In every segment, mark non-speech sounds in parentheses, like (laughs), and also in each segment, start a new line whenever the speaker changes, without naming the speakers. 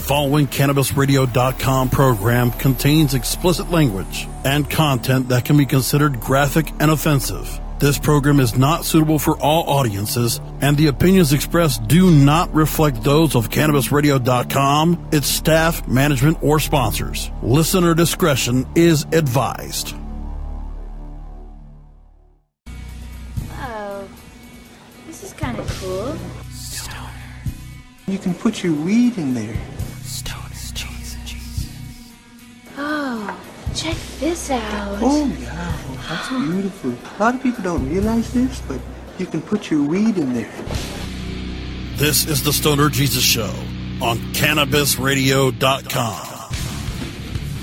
following CannabisRadio.com program contains explicit language and content that can be considered graphic and offensive. This program is not suitable for all audiences, and the opinions expressed do not reflect those of CannabisRadio.com, its staff, management, or sponsors. Listener discretion is advised.
Oh, this is kind of cool.
You can put your weed in there.
Oh, check this out.
Oh, yeah. That's (gasps) beautiful. A lot of people don't realize this, but you can put your weed in there.
This is the Stoner Jesus Show on CannabisRadio.com.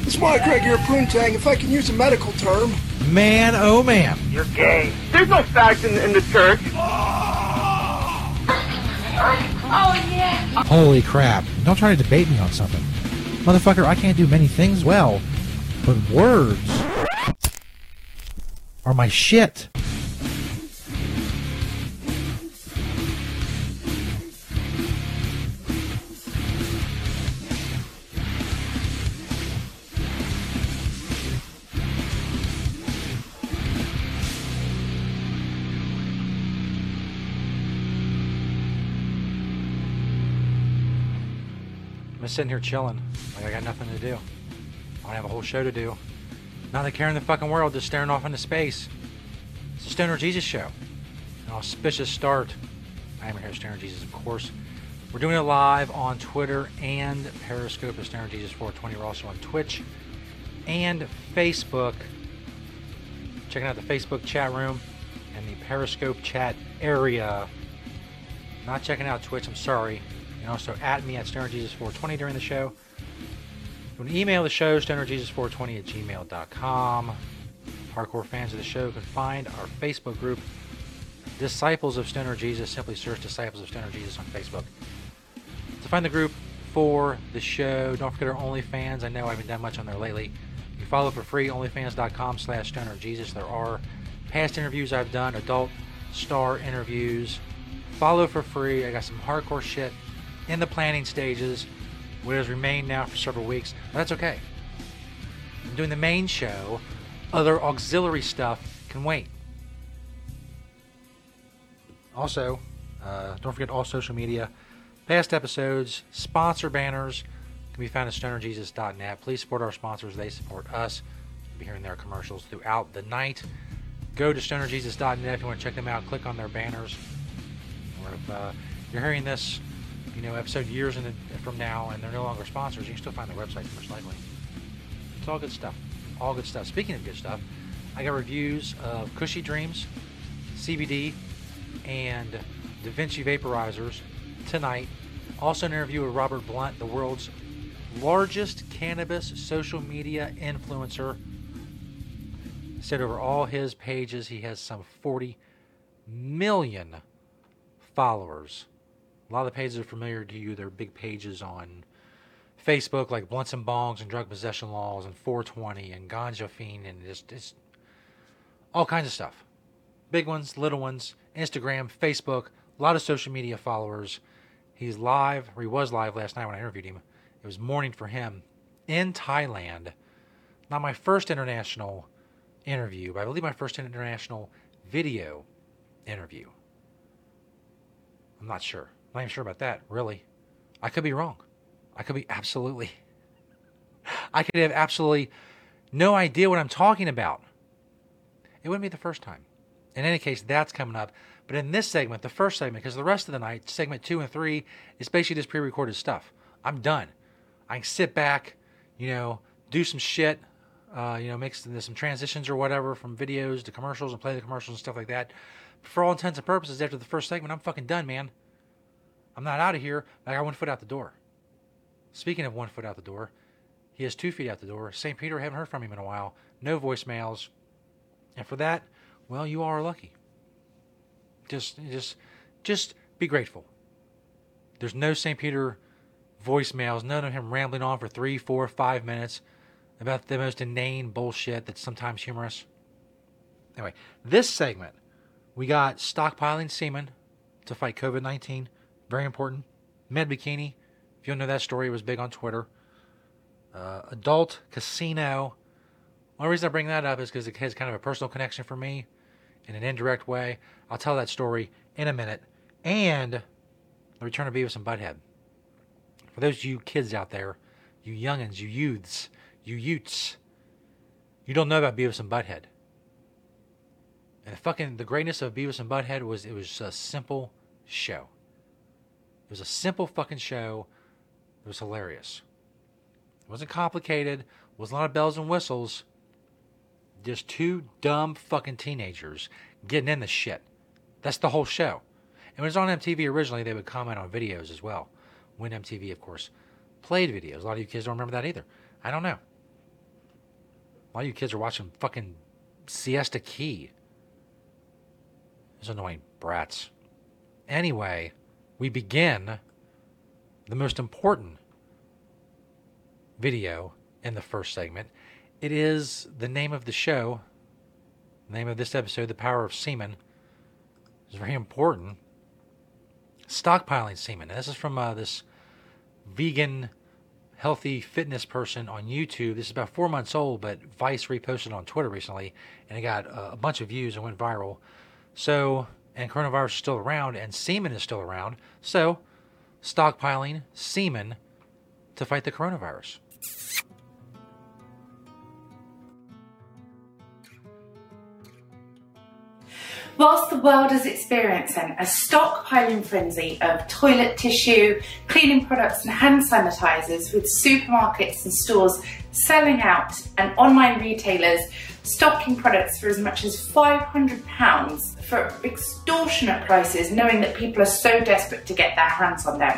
It's Mike Craig here, Poontang. If I can use a medical term,
Man, oh man.
You're gay. There's no facts in, in the church. (laughs)
Oh, Holy crap. Don't try to debate me on something. Motherfucker, I can't do many things well, but words are my shit. Sitting here chilling. Like I got nothing to do. I don't have a whole show to do. Not a care in the fucking world, just staring off into space. It's the Stoner Jesus show. An auspicious start. I am here, Stoner Jesus, of course. We're doing it live on Twitter and Periscope at Stoner Jesus 420. We're also on Twitch and Facebook. Checking out the Facebook chat room and the Periscope chat area. Not checking out Twitch, I'm sorry. Also at me at StonerJesus420 during the show. You can email the show, stonerjesus420 at gmail.com. Hardcore fans of the show can find our Facebook group, Disciples of Stoner Jesus. Simply search Disciples of Stoner Jesus on Facebook. To find the group for the show, don't forget our OnlyFans. I know I haven't done much on there lately. You follow for free, onlyfans.com slash stoner Jesus. There are past interviews I've done, adult star interviews. Follow for free. I got some hardcore shit in the planning stages, which has remained now for several weeks. But that's okay. I'm doing the main show. Other auxiliary stuff can wait. Also, uh, don't forget all social media, past episodes, sponsor banners can be found at stonerjesus.net. Please support our sponsors; they support us. You'll be hearing their commercials throughout the night. Go to stonerjesus.net if you want to check them out. Click on their banners. Or if uh, you're hearing this, you know, episode years the, from now, and they're no longer sponsors, you can still find the website most likely. It's all good stuff. All good stuff. Speaking of good stuff, I got reviews of Kushy Dreams, CBD, and Da Vinci vaporizers tonight. Also, an interview with Robert Blunt, the world's largest cannabis social media influencer. Said over all his pages, he has some 40 million followers. A lot of the pages are familiar to you. They're big pages on Facebook, like Blunts and Bongs and Drug Possession Laws and 420 and Ganja Fiend and just, just all kinds of stuff. Big ones, little ones, Instagram, Facebook, a lot of social media followers. He's live, or he was live last night when I interviewed him. It was morning for him in Thailand. Not my first international interview, but I believe my first international video interview. I'm not sure. I'm not even sure about that, really. I could be wrong. I could be absolutely. I could have absolutely no idea what I'm talking about. It wouldn't be the first time. In any case, that's coming up. But in this segment, the first segment, because the rest of the night, segment two and three, is basically just pre recorded stuff. I'm done. I can sit back, you know, do some shit, uh, you know, make some, some transitions or whatever from videos to commercials and play the commercials and stuff like that. But for all intents and purposes, after the first segment, I'm fucking done, man. I'm not out of here. I got one foot out the door. Speaking of one foot out the door, he has two feet out the door. St. Peter, haven't heard from him in a while. No voicemails. And for that, well, you are lucky. Just, just, just be grateful. There's no St. Peter voicemails, none of him rambling on for three, four, five minutes about the most inane bullshit that's sometimes humorous. Anyway, this segment, we got stockpiling semen to fight COVID 19. Very important. Med Bikini. If you don't know that story, it was big on Twitter. Uh, adult casino. One reason I bring that up is because it has kind of a personal connection for me in an indirect way. I'll tell that story in a minute. And the return of Beavis and Butthead. For those of you kids out there, you youngins, you youths, you utes, you don't know about Beavis and Butthead. And the fucking the greatness of Beavis and Butthead was it was a simple show. It was a simple fucking show. It was hilarious. It wasn't complicated. It wasn't a lot of bells and whistles. Just two dumb fucking teenagers getting in the shit. That's the whole show. And when it was on MTV originally, they would comment on videos as well. When MTV, of course, played videos. A lot of you kids don't remember that either. I don't know. A lot of you kids are watching fucking Siesta Key. Those annoying brats. Anyway, we begin the most important video in the first segment. It is the name of the show, the name of this episode, The Power of Semen. It's very important. Stockpiling semen. This is from uh, this vegan, healthy fitness person on YouTube. This is about four months old, but Vice reposted on Twitter recently, and it got uh, a bunch of views and went viral. So, and coronavirus is still around, and semen is still around. So, stockpiling semen to fight the coronavirus.
Whilst the world is experiencing a stockpiling frenzy of toilet tissue, cleaning products, and hand sanitizers, with supermarkets and stores selling out and online retailers stocking products for as much as £500 for extortionate prices, knowing that people are so desperate to get their hands on them,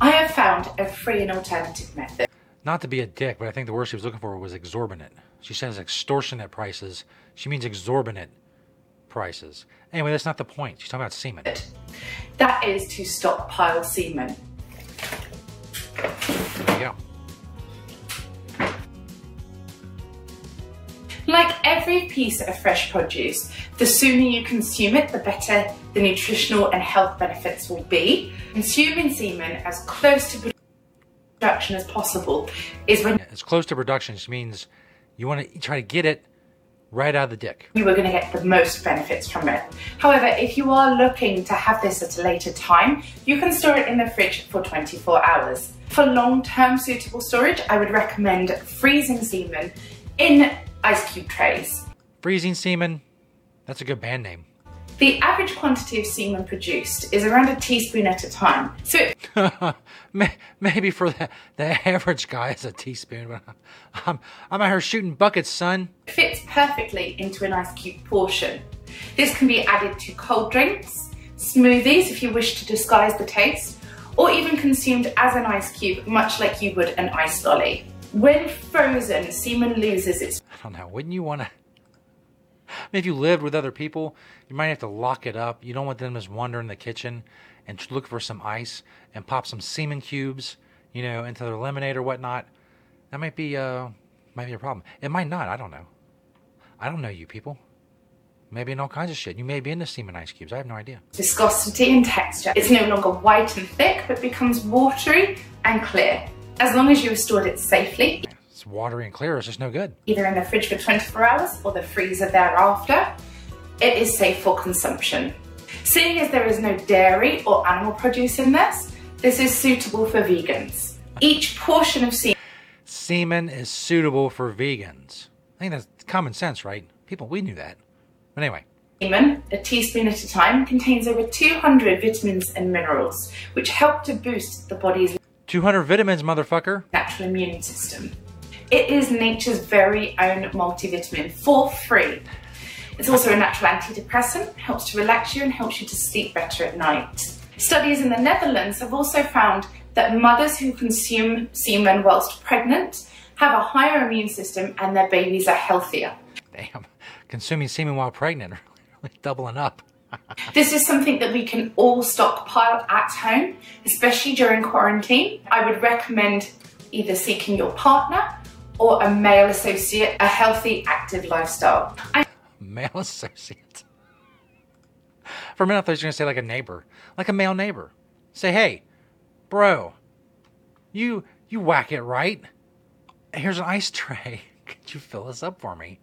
I have found a free and alternative method.
Not to be a dick, but I think the word she was looking for was exorbitant. She says extortionate prices. She means exorbitant prices. Anyway, that's not the point. She's talking about semen.
That is to stockpile semen.
There you go.
Like every piece of fresh produce, the sooner you consume it, the better the nutritional and health benefits will be. Consuming semen as close to production as possible is when
As close to production, means you want to try to get it right out of the dick.
you are going to get the most benefits from it. However, if you are looking to have this at a later time, you can store it in the fridge for 24 hours. For long-term suitable storage, I would recommend freezing semen in ice cube trays.
Freezing semen, that's a good band name.
The average quantity of semen produced is around a teaspoon at a time. So (laughs) it
Maybe for the, the average guy, it's a teaspoon, but I'm, I'm out here shooting buckets, son.
fits perfectly into an ice cube portion. This can be added to cold drinks, smoothies if you wish to disguise the taste, or even consumed as an ice cube, much like you would an ice lolly. When frozen, semen loses its
I don't know. Wouldn't you want to? I mean, if you lived with other people, you might have to lock it up. You don't want them to just wander in the kitchen and look for some ice and pop some semen cubes, you know, into their lemonade or whatnot. That might be uh might be a problem. It might not. I don't know. I don't know you people. Maybe in all kinds of shit. You may be into semen ice cubes. I have no idea.
viscosity and texture. It's no longer white and thick, but becomes watery and clear. As long as you have stored it safely,
It's watery and clear. It's just no good.
either in the fridge for 24 hours or the freezer thereafter, it is safe for consumption. Seeing as there is no dairy or animal produce in this, this is suitable for vegans. Each portion of
Semen is suitable for vegans. I think that's common sense, right? People, we knew that. But anyway,
semen, a teaspoon at a time, contains over 200 vitamins and minerals, which help to boost the body's
200 vitamins, motherfucker.
natural immune system. It is nature's very own multivitamin for free. It's also a natural antidepressant, helps to relax you and helps you to sleep better at night. Studies in the Netherlands have also found that mothers who consume semen whilst pregnant have a higher immune system and their babies are healthier.
Damn. Consuming semen while pregnant, (laughs) really doubling up.
This is something that we can all stockpile at home, especially during quarantine. I would recommend either seeking your partner or a male associate, a healthy, active lifestyle. I
Male (laughs) associate. For a minute, I thought you were going to say like a neighbor, like a male neighbor. Say, hey, bro, You you whack it right. Here's an ice tray. (laughs) Could you fill this up for me?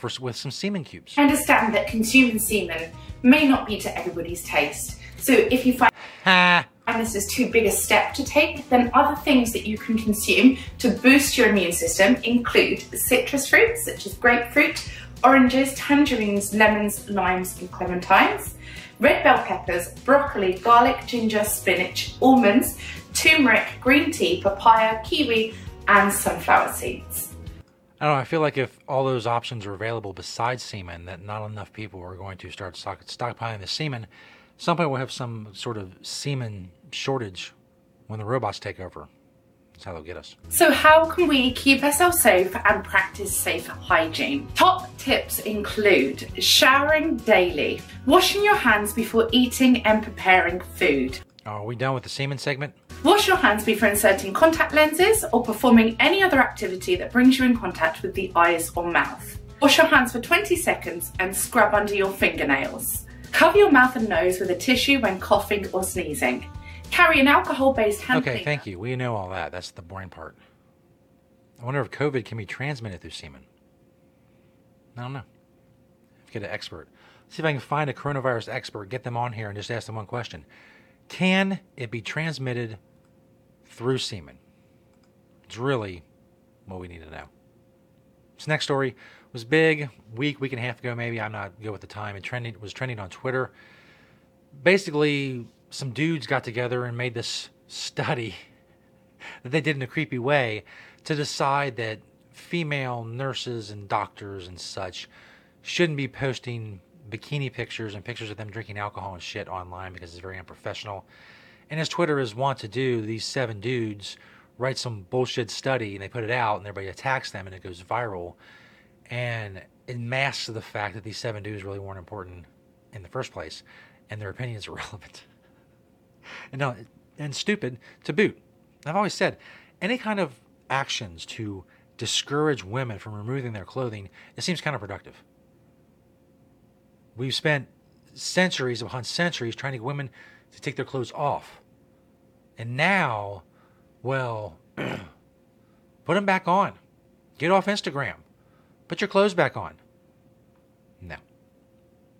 For, with some semen cubes.
I understand that consuming semen may not be to everybody's taste. So if you find
Ha!
this is too big a step to take, then other things that you can consume to boost your immune system include citrus fruits such as grapefruit, oranges, tangerines, lemons, limes, and clementines, red bell peppers, broccoli, garlic, ginger, spinach, almonds, turmeric, green tea, papaya, kiwi, and sunflower seeds.
I don't know. I feel like if all those options are available besides semen, that not enough people are going to start stock- stockpiling the semen. Some people will have some sort of semen shortage when the robots take over. That's how they'll get us.
So how can we keep ourselves safe and practice safe hygiene? Top tips include showering daily, washing your hands before eating and preparing food,
Are we done with the semen segment?
Wash your hands before inserting contact lenses or performing any other activity that brings you in contact with the eyes or mouth. Wash your hands for 20 seconds and scrub under your fingernails. Cover your mouth and nose with a tissue when coughing or sneezing. Carry an alcohol based hand
Okay,
cleaner.
thank you. We know all that. That's the boring part. I wonder if COVID can be transmitted through semen. I don't know. Get an expert. See if I can find a coronavirus expert, get them on here, and just ask them one question: Can it be transmitted through semen? It's really what we need to know. This next story was big, week, week and a half ago, maybe. I'm not good with the time. It trending was trending on Twitter. Basically, some dudes got together and made this study (laughs) that they did in a creepy way to decide that female nurses and doctors and such shouldn't be posting bikini pictures and pictures of them drinking alcohol and shit online because it's very unprofessional. And as Twitter is wont to do, these seven dudes write some bullshit study and they put it out and everybody attacks them and it goes viral. And it masks the fact that these seven dudes really weren't important in the first place and their opinions are (laughs) relevant. And no, and stupid to boot. I've always said any kind of actions to discourage women from removing their clothing, it seems counterproductive. We've spent centuries upon centuries trying to get women to take their clothes off. And now, well, (clears throat) put them back on. Get off Instagram. Put your clothes back on. No.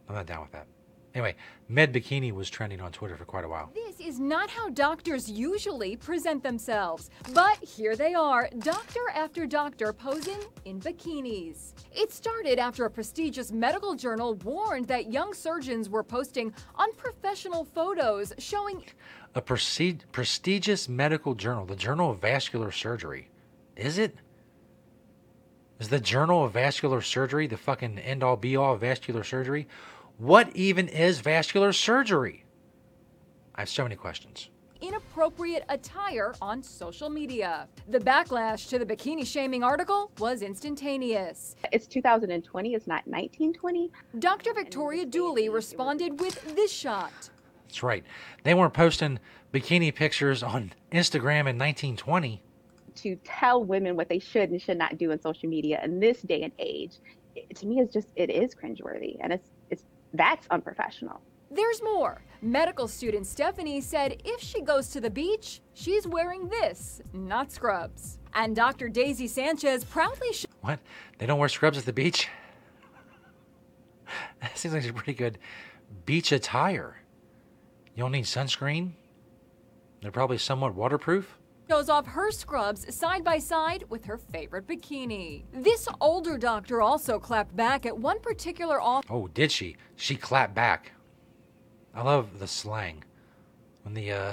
I'm not down with that. Anyway, Med Bikini was trending on Twitter for quite a while.
This is not how doctors usually present themselves. But here they are, doctor after doctor posing in bikinis. It started after a prestigious medical journal warned that young surgeons were posting unprofessional photos showing
A presti- prestigious medical journal, the Journal of Vascular Surgery. Is it? Is the Journal of Vascular Surgery the fucking end all be all of vascular surgery? What even is vascular surgery? I have so many questions.
inappropriate attire on social media. The backlash to the bikini shaming article was instantaneous.
It's 2020, it's not 1920.
Dr. Victoria Dooley responded with this shot.
That's right. They weren't posting bikini pictures on Instagram in 1920.
To tell women what they should and should not do in social media in this day and age, to me, it's just, it is cringeworthy. And it's, it's, that's unprofessional.
There's more. Medical student Stephanie said if she goes to the beach, she's wearing this, not scrubs. And Dr. Daisy Sanchez proudly sh-
What? They don't wear scrubs at the beach? (laughs) That seems like a pretty good beach attire. You don't need sunscreen? They're probably somewhat waterproof?
Shows off her scrubs side by side with her favorite bikini. This older doctor also clapped back at one particular off.
Oh, did she? She clapped back. I love the slang. When the uh,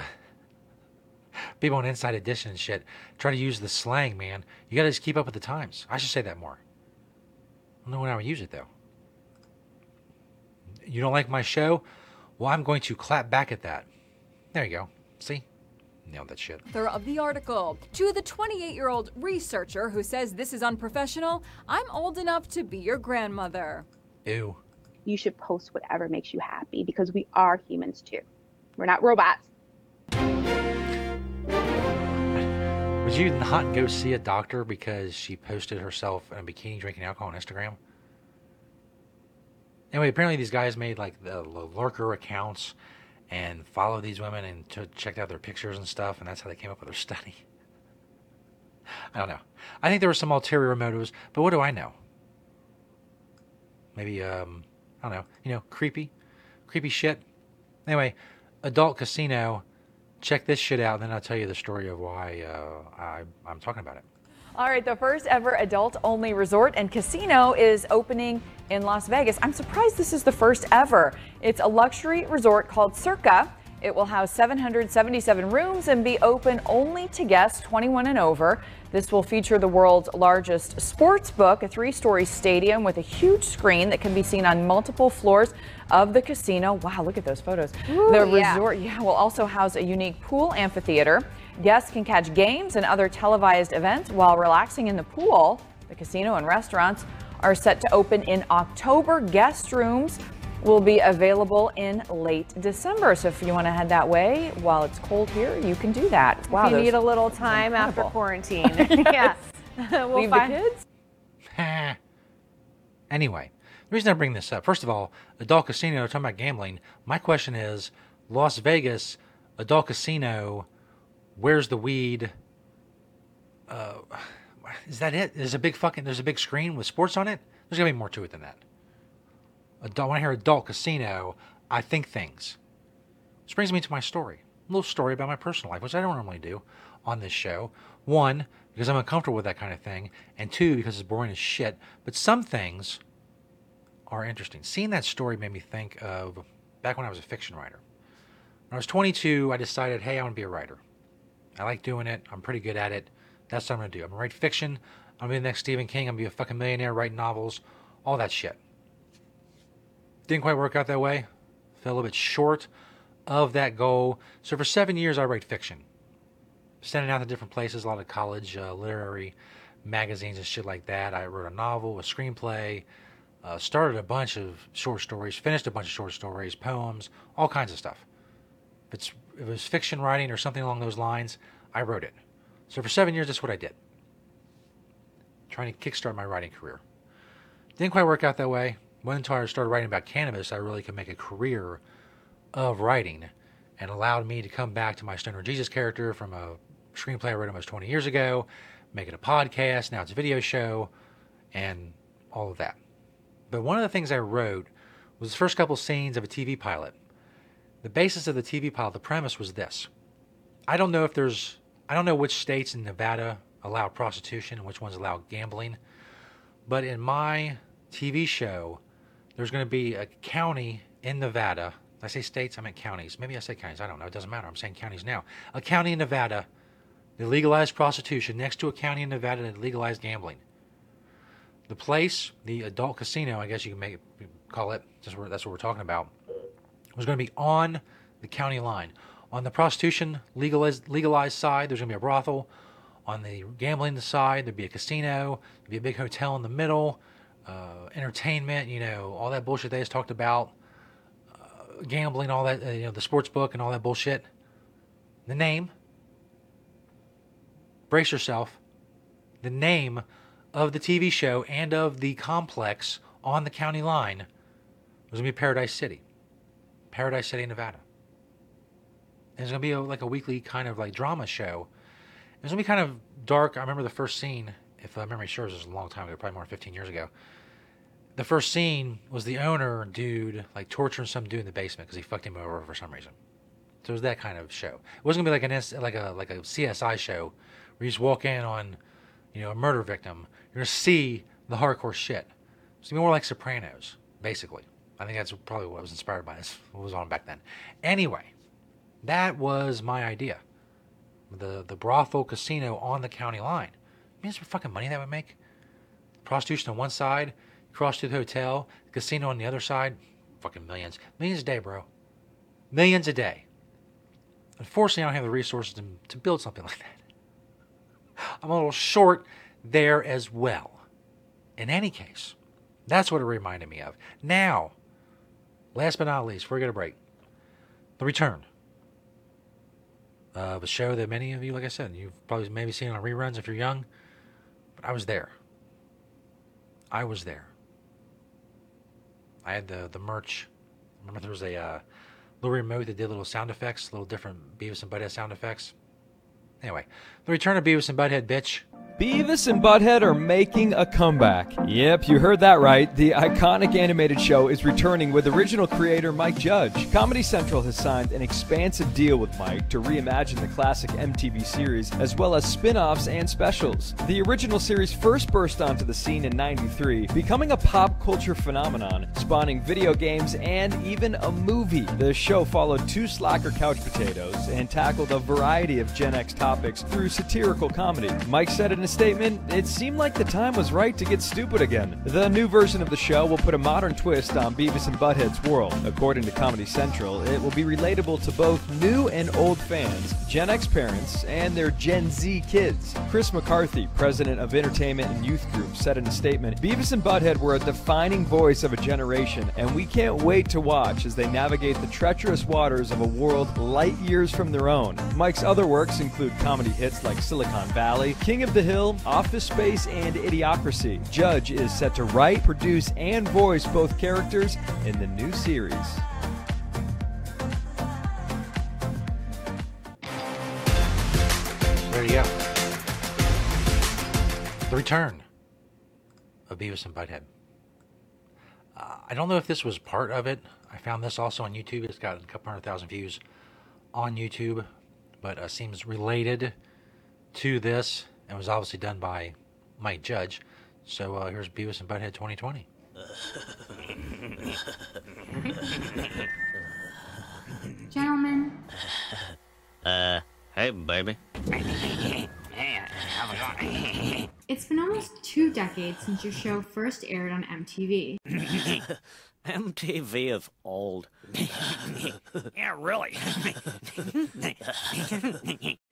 people on Inside Edition and shit try to use the slang, man, you gotta just keep up with the times. I should say that more. I don't know when I would use it though. You don't like my show? Well, I'm going to clap back at that. There you go. See? Nailed that shit.
author of the article. To the 28 year old researcher who says this is unprofessional, I'm old enough to be your grandmother.
Ew.
You should post whatever makes you happy because we are humans too. We're not robots.
Would you not go see a doctor because she posted herself in a bikini drinking alcohol on Instagram? Anyway, apparently these guys made like the lurker accounts and followed these women and to checked out their pictures and stuff, and that's how they came up with their study. (laughs) I don't know. I think there were some ulterior motives, but what do I know? Maybe um, I don't know. You know, creepy, creepy shit. Anyway, adult casino. Check this shit out, and then I'll tell you the story of why uh, I, I'm talking about it.
All right, the first ever adult only resort and casino is opening in Las Vegas. I'm surprised this is the first ever. It's a luxury resort called Circa. It will house 777 rooms and be open only to guests 21 and over. This will feature the world's largest sports book, a three story stadium with a huge screen that can be seen on multiple floors of the casino. Wow, look at those photos.
Ooh,
the
yeah.
resort yeah, will also house a unique pool amphitheater. Guests can catch games and other televised events while relaxing in the pool. The casino and restaurants are set to open in October. Guest rooms will be available in late December. So if you want to head that way while it's cold here, you can do that. Wow,
if you need a little time after
incredible.
quarantine. (laughs) (laughs) yeah. (laughs) we'll
Leave the
find
kids.
Anyway, the reason I bring this up, first of all, adult casino, talking about gambling. My question is Las Vegas, adult casino, where's the weed? Uh, is that it? There's a big fucking, there's a big screen with sports on it? There's gotta be more to it than that. Adult, when I hear adult casino, I think things. Which brings me to my story. A little story about my personal life, which I don't normally do on this show. One, because I'm uncomfortable with that kind of thing, and two, because it's boring as shit. But some things are interesting. Seeing that story made me think of back when I was a fiction writer. When I was 22, I decided, hey, I want to be a writer. I like doing it. I'm pretty good at it. That's what I'm to do. I'm to write fiction. I'm to be the next Stephen King. I'm to be a fucking millionaire, writing novels, all that shit. Didn't quite work out that way. Fell a little bit short of that goal. So for seven years, I write fiction. Sending out to different places, a lot of college uh, literary magazines and shit like that. I wrote a novel, a screenplay, uh, started a bunch of short stories, finished a bunch of short stories, poems, all kinds of stuff. It's, it was fiction writing or something along those lines, I wrote it. So for seven years, that's what I did. Trying to kickstart my writing career. Didn't quite work out that way. Wasn't until I started writing about cannabis I really could make a career of writing and allowed me to come back to my Stoner Jesus character from a screenplay I wrote almost 20 years ago, make it a podcast, now it's a video show, and all of that. But one of the things I wrote was the first couple scenes of a TV pilot. The basis of the TV pilot, the premise was this. I don't know if there's, I don't know which states in Nevada allow prostitution and which ones allow gambling, but in my TV show, there's going to be a county in Nevada. I say states, I meant counties. Maybe I say counties. I don't know. It doesn't matter. I'm saying counties now. A county in Nevada that legalized prostitution next to a county in Nevada that legalized gambling. The place, the adult casino, I guess you can make call it, that's what, that's what we're talking about, was going to be on the county line. On the prostitution legalized, legalized side, there's going to be a brothel. On the gambling side, there'd be a casino, there'd be a big hotel in the middle, uh, entertainment, you know, all that bullshit they just talked about, uh, gambling, all that, uh, you know, the sports book and all that bullshit. The name, brace yourself, the name of the TV show and of the complex on the county line was going to be Paradise City. Paradise City, Nevada. And it's to be a, like a weekly kind of like drama show. It's going to be kind of dark. I remember the first scene, if uh, memory serves, it was a long time ago, probably more than 15 years ago. The first scene was the owner dude like torturing some dude in the basement because he fucked him over for some reason. So it was that kind of show. It wasn't gonna be like an like a like a CSI show where you just walk in on, you know, a murder victim. You're gonna see the hardcore shit. It's gonna be more like Sopranos, basically. I think that's probably what I was inspired by this. What was on back then. Anyway, that was my idea. The the brothel casino on the county line. I mean, it's fucking money that would make. Prostitution on one side, cross to the hotel, casino on the other side. Fucking millions, millions a day, bro. Millions a day. Unfortunately, I don't have the resources to, to build something (laughs) like that. I'm a little short there as well. In any case, that's what it reminded me of. Now, last but not least, we're going to break. The return of a show that many of you, like I said, you've probably maybe seen on reruns if you're young, but I was there. I was there. I had the the merch. Remember there was a uh, little remote that did little sound effects, little different Beavis and Butthead sound effects. Anyway, the return of Beavis and Butthead, bitch.
Beavis and Butthead are making a comeback. Yep, you heard that right. The iconic animated show is returning with original creator Mike Judge. Comedy Central has signed an expansive deal with Mike to reimagine the classic MTV series, as well as spin offs and specials. The original series first burst onto the scene in 93, becoming a pop culture phenomenon, spawning video games and even a movie. The show followed two slacker couch potatoes and tackled a variety of Gen X topics through satirical comedy. Mike said in a statement, it seemed like the time was right to get stupid again. The new version of the show will put a modern twist on Beavis and Butthead's world. According to Comedy Central, it will be relatable to both new and old fans, Gen X parents, and their Gen Z kids. Chris McCarthy, president of Entertainment and Youth Group, said in a statement Beavis and Butthead were a defining voice of a generation, and we can't wait to watch as they navigate the treacherous waters of a world light years from their own. Mike's other works include comedy hits like Silicon Valley, King of the Hill, Office Space, and Idiocracy. Judge is set to write, produce, and voice both characters in the new series.
There you go. The return of Beavis and Butthead. Uh, I don't know if this was part of it. I found this also on YouTube. It's got a couple hundred thousand views on YouTube, but uh, seems related to this and was obviously done by Mike Judge. So uh, here's Beavis and Butthead 2020.
Gentlemen,
Uh, hey, baby. (laughs) (laughs)
it's been almost two decades since your show first aired on MTV. (laughs)
MTV is old. (laughs) yeah, really. (laughs)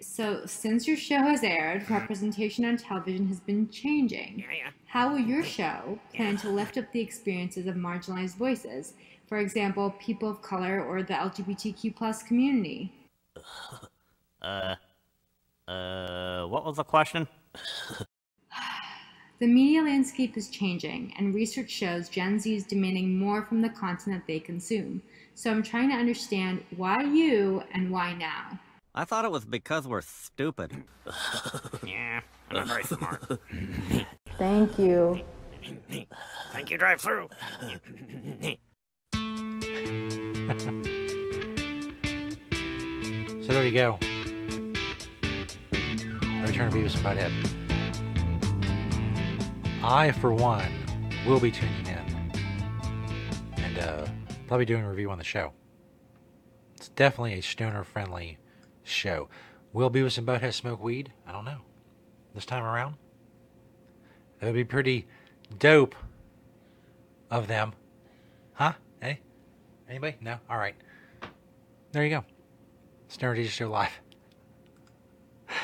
So, since your show has aired, representation on television has been changing. How will your show plan to lift up the experiences of marginalized voices? For example, people of color or the LGBTQ plus community?
uh, uh, what was the question?
The media landscape is changing, and research shows Gen Z is demanding more from the content that they consume. So I'm trying to understand why you and why now.
I thought it was because we're stupid. (laughs) yeah, I'm not very smart. (laughs)
Thank you.
Thank you, drive through.
So there you go. The return of Beavis and Butthead. I, for one, will be tuning in and uh, probably doing a review on the show. It's definitely a stoner friendly show. Will Beavis and Butthead smoke weed? I don't know. This time around? That would be pretty dope of them. Huh? Hey? Anybody? No? All right. There you go. Stoner Jesus Show Live. (sighs)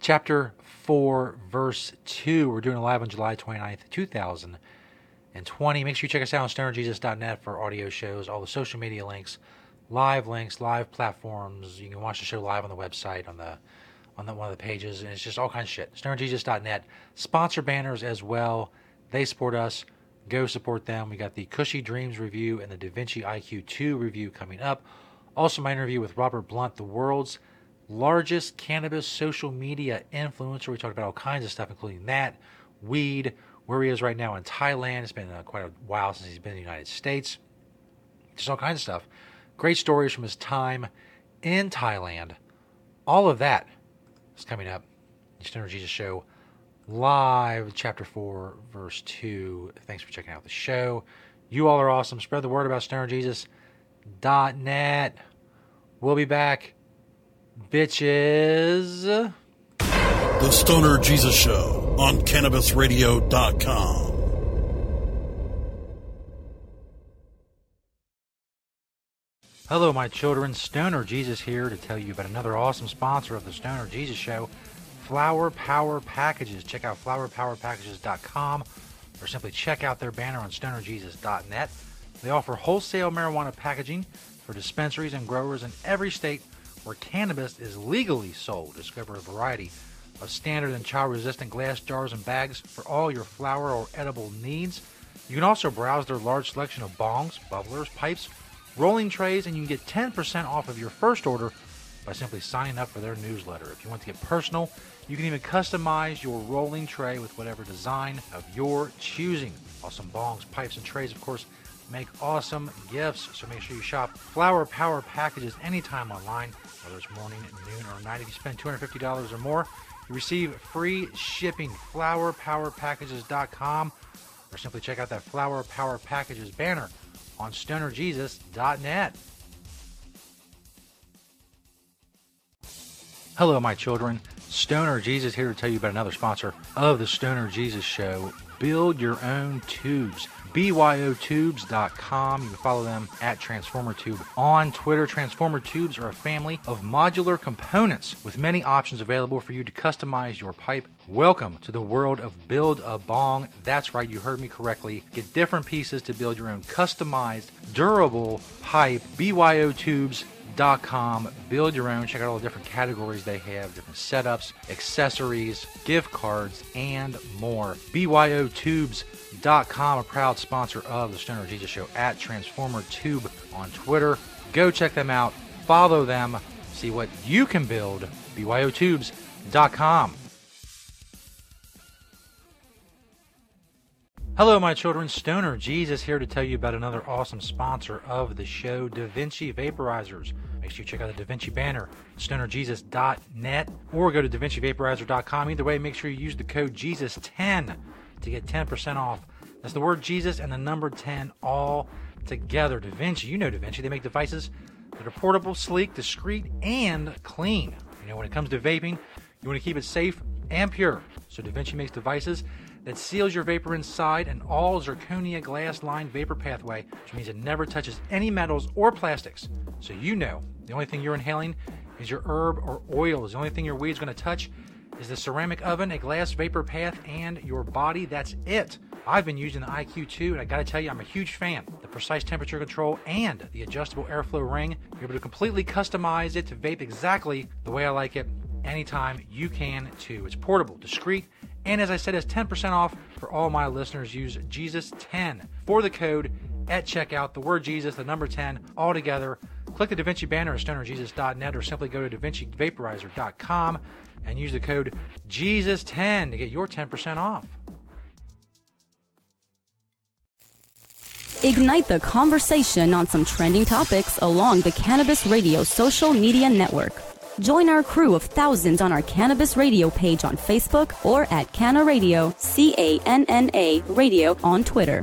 Chapter 4, verse 2. We're doing live on July 29th, 2020. Make sure you check us out on stonerjesus.net for audio shows, all the social media links, live links, live platforms. You can watch the show live on the website, on the on the, one of the pages, and it's just all kinds of shit. stonerjesus.net. Sponsor banners as well. They support us. Go support them. We got the Kushy Dreams review and the Da Vinci IQ 2 review coming up. Also, my interview with Robert Blunt, the world's largest cannabis social media influencer. We talked about all kinds of stuff, including that, weed, where he is right now in Thailand. It's been uh, quite a while since he's been in the United States. Just all kinds of stuff. Great stories from his time in Thailand. All of that is coming up. The Stoner Jesus Show live, chapter 4, verse 2. Thanks for checking out the show. You all are awesome. Spread the word about Stoner Jesus net. We'll be back, bitches.
The Stoner Jesus Show on CannabisRadio.com.
Hello, my children. Stoner Jesus here to tell you about another awesome sponsor of the Stoner Jesus Show, Flower Power Packages. Check out flowerpowerpackages.com or simply check out their banner on stonerjesus.net. They offer wholesale marijuana packaging for dispensaries and growers in every state where cannabis is legally sold. Discover a variety of standard and child resistant glass jars and bags for all your flower or edible needs. You can also browse their large selection of bongs, bubblers, pipes, rolling trays, and you can get 10% off of your first order by simply signing up for their newsletter. If you want to get personal, you can even customize your rolling tray with whatever design of your choosing. Awesome bongs, pipes, and trays, of course, make awesome gifts. So make sure you shop Flower Power Packages anytime online, whether it's morning, noon, or night. If you spend $250 or more, you receive free shipping. FlowerPowerPackages.com or simply check out that Flower Power Packages banner on stonerjesus.net. Hello, my children. Stoner Jesus here to tell you about another sponsor of the Stoner Jesus Show. Build your own tubes. BYOTubes.com. You can follow them at TransformerTube on Twitter. Transformer Tubes are a family of modular components with many options available for you to customize your pipe. Welcome to the world of Build a Bong. That's right, you heard me correctly. Get different pieces to build your own customized, durable pipe. BYOTubes.com com. Build your own. Check out all the different categories they have, different setups, accessories, gift cards, and more. BYOTubes.com, a proud sponsor of the Stoner Jesus Show at Transformer Tube on Twitter. Go check them out. Follow them. See what you can build. BYOTubes.com. Hello, my children. Stoner Jesus here to tell you about another awesome sponsor of the show, Da Vinci Vaporizers. Make sure you check out the Da Vinci banner, stonerjesus.net, or go to DaVinciVaporizer.com. Either way, make sure you use the code Jesus10 to get 10% off. That's the word Jesus and the number 10 all together. Da Vinci, you know Da Vinci. They make devices that are portable, sleek, discreet, and clean. You know, when it comes to vaping, you want to keep it safe and pure. So Da Vinci makes devices that seals your vapor inside an all zirconia glass lined vapor pathway, which means it never touches any metals or plastics. So you know the only thing you're inhaling is your herb or oils. The only thing your weed's going to touch is the ceramic oven, a glass vapor path, and your body. That's it. I've been using the IQ2, and I gotta tell you, I'm a huge fan. The precise temperature control and the adjustable airflow ring, you're able to completely customize it to vape exactly the way I like it anytime you can too. It's portable, discreet, and as I said, it's 10% off for all my listeners. Use Jesus10 for the code at checkout. The word Jesus, the number 10, all together. Click the DaVinci banner at stonerjesus.net or simply go to DaVinciVaporizer.com and use the code Jesus10 to get your 10% off.
Ignite the conversation on some trending topics along the Cannabis Radio social media network. Join our crew of thousands on our Cannabis Radio page on Facebook or at Canna Radio, C A N N A Radio on Twitter.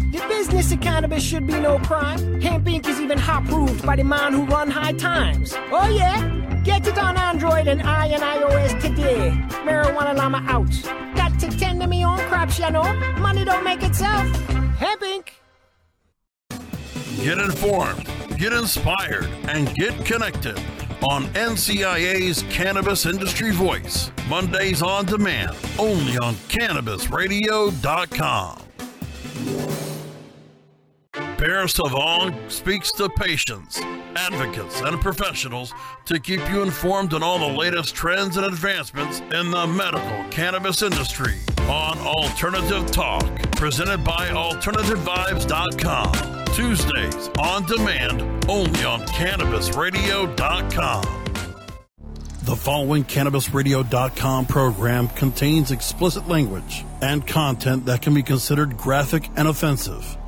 The business of cannabis should be no crime. Hemp Inc. is even hot proved by the man who run high times. Oh yeah? Get it on Android and I and iOS today. Marijuana Llama out. Got to tend to me own crops, you know. Money don't make itself. Hemp Inc.
Get informed, get inspired, and get connected on NCIA's Cannabis Industry Voice. Mondays on demand, only on CannabisRadio.com. Bear Savong speaks to patients, advocates, and professionals to keep you informed on all the latest trends and advancements in the medical cannabis industry on Alternative Talk, presented by AlternativeVibes.com. Tuesdays on demand only on CannabisRadio.com. The following CannabisRadio.com program contains explicit language and content that can be considered graphic and offensive.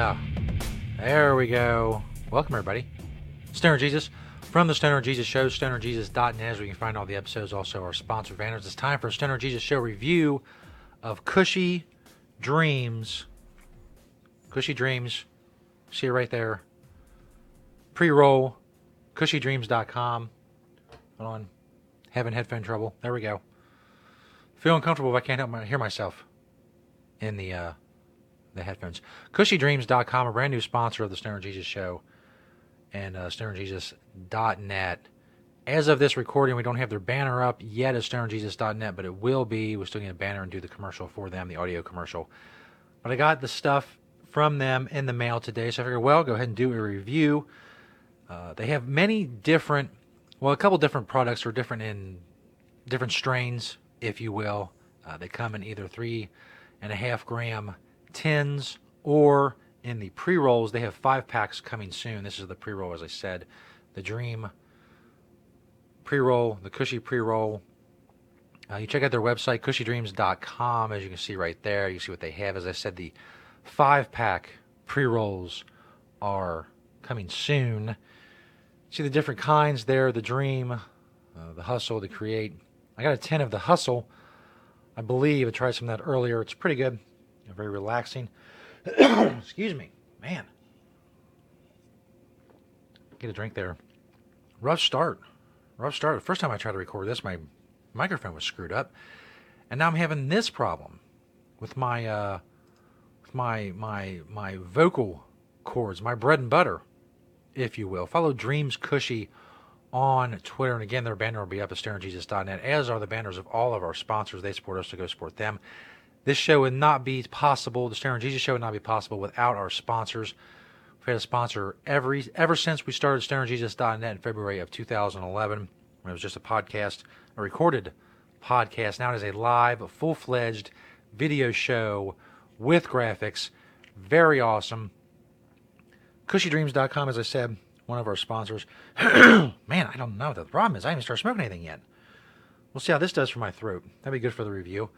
Yeah. There we go. Welcome, everybody. Stoner Jesus from the Stoner Jesus Show, stonerjesus.net, where you can find all the episodes, also our sponsor banners. It's time for a Stoner Jesus Show review of Kushy Dreams. Kushy Dreams. See it right there. Pre roll. KushyDreams.com. Hold on. Having headphone trouble. There we go. Feel uncomfortable if I can't help my, hear myself in the uh, the headphones. KushyDreams.com, a brand new sponsor of the Stoner Jesus Show, and uh, StonerJesus.net. As of this recording, we don't have their banner up yet at StonerJesus.net, but it will be. We're still going a banner and do the commercial for them, the audio commercial. But I got the stuff from them in the mail today, so I figured, well, go ahead and do a review. Uh, they have many different, well, a couple different products are different in different strains, if you will. Uh, they come in either three and a half gram tins or in the pre rolls. They have five packs coming soon. This is the pre roll, as I said. The Dream pre roll, the Kushy pre roll. Uh, you check out their website, kushydreams.com, as you can see right there. You see what they have. As I said, the five pack pre rolls are coming soon. See the different kinds there the Dream, uh, the Hustle, the Create. I got a 10 of the Hustle. I believe I tried some of that earlier. It's pretty good. Very relaxing. (clears throat) Excuse me, man. Get a drink there. Rough start. Rough start. The first time I tried to record this, my microphone was screwed up, and now I'm having this problem with my uh, with my my my vocal cords, my bread and butter, if you will. Follow Dreams Kushy on Twitter, and again, their banner will be up at StonerJesus.net, as are the banners of all of our sponsors. They support us to go support them. This show would not be possible. The Stoner Jesus Show would not be possible without our sponsors. We've had a sponsor every ever since we started StonerJesus.net in February of 2011. When it was just a podcast, a recorded podcast. Now it is a live, full-fledged video show with graphics. Very awesome. KushyDreams.com, as I said, one of our sponsors. (clears throat) Man, I don't know the problem is. I haven't started smoking anything yet. We'll see how this does for my throat. That'd be good for the review.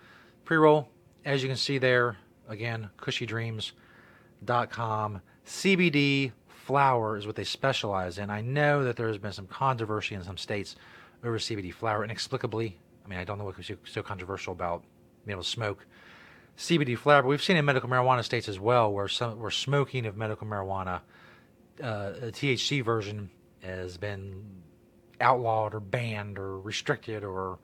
Pre-roll, as you can see there, again, kushydreams.com. CBD flower is what they specialize in. I know that there has been some controversy in some states over CBD flower, inexplicably. I mean, I don't know what was so controversial about being able to smoke CBD flower, but we've seen in medical marijuana states as well where some where smoking of medical marijuana, uh, a THC version, has been outlawed or banned or restricted or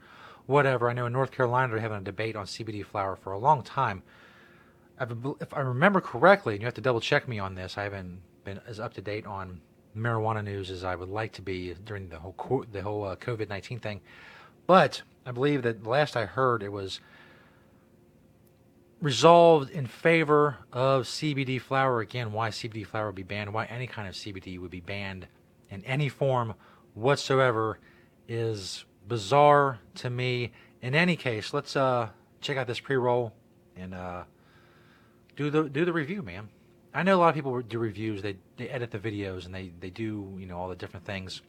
whatever. I know in North Carolina they're having a debate on CBD flower for a long time. If I remember correctly, and you have to double check me on this, I haven't been as up to date on marijuana news as I would like to be during the whole the whole uh, COVID nineteen thing. But I believe that last I heard it was resolved in favor of CBD flower. Again, why CBD flower would be banned, why any kind of CBD would be banned in any form whatsoever is bizarre to me. In any case, let's uh, check out this pre-roll and uh, do the do the review, man. I know a lot of people do reviews. They they edit the videos and they they do you know all the different things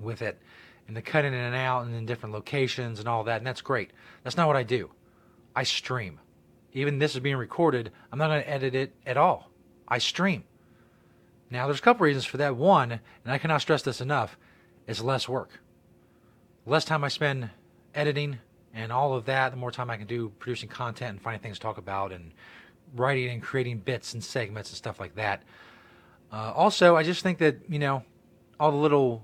with it, and the cut in and out and in different locations and all that, and that's great. That's not what I do. I stream. Even this is being recorded. I'm not going to edit it at all. I stream. Now, there's a couple reasons for that. One, and I cannot stress this enough, is less work. Less time I spend editing and all of that, the more time I can do producing content and finding things to talk about and writing and creating bits and segments and stuff like that. Uh, also, I just think that, you know, all the little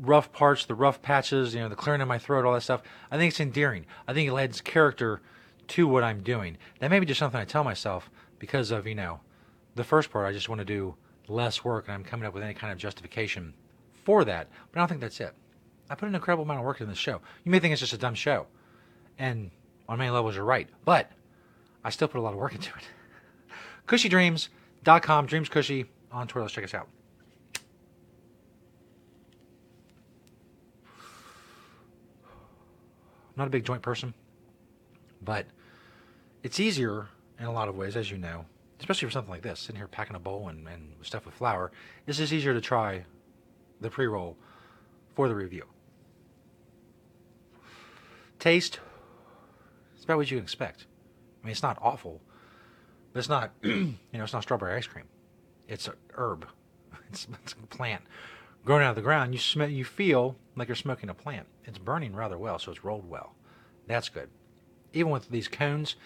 rough parts, the rough patches, you know, the clearing of my throat, all that stuff, I think it's endearing. I think it adds character to what I'm doing. That may be just something I tell myself because of, you know, The first part, I just want to do less work, and I'm coming up with any kind of justification for that. But I don't think that's it. I put an incredible amount of work in this show. You may think it's just a dumb show, and on many levels, you're right. But I still put a lot of work into it. (laughs) KushyDreams.com, Dreams Kushy on Twitter. Let's check us out. I'm not a big joint person, but it's easier in a lot of ways, as you know, especially for something like this, sitting here packing a bowl and, and stuff with flour. It's just easier to try the pre roll for the review. Taste, it's about what you expect. I mean, it's not awful, but it's not, (clears throat) you know, it's not strawberry ice cream. It's a herb. (laughs) It's, it's a plant growing out of the ground. You smell, you feel like you're smoking a plant. It's burning rather well, so it's rolled well. That's good. Even with these cones,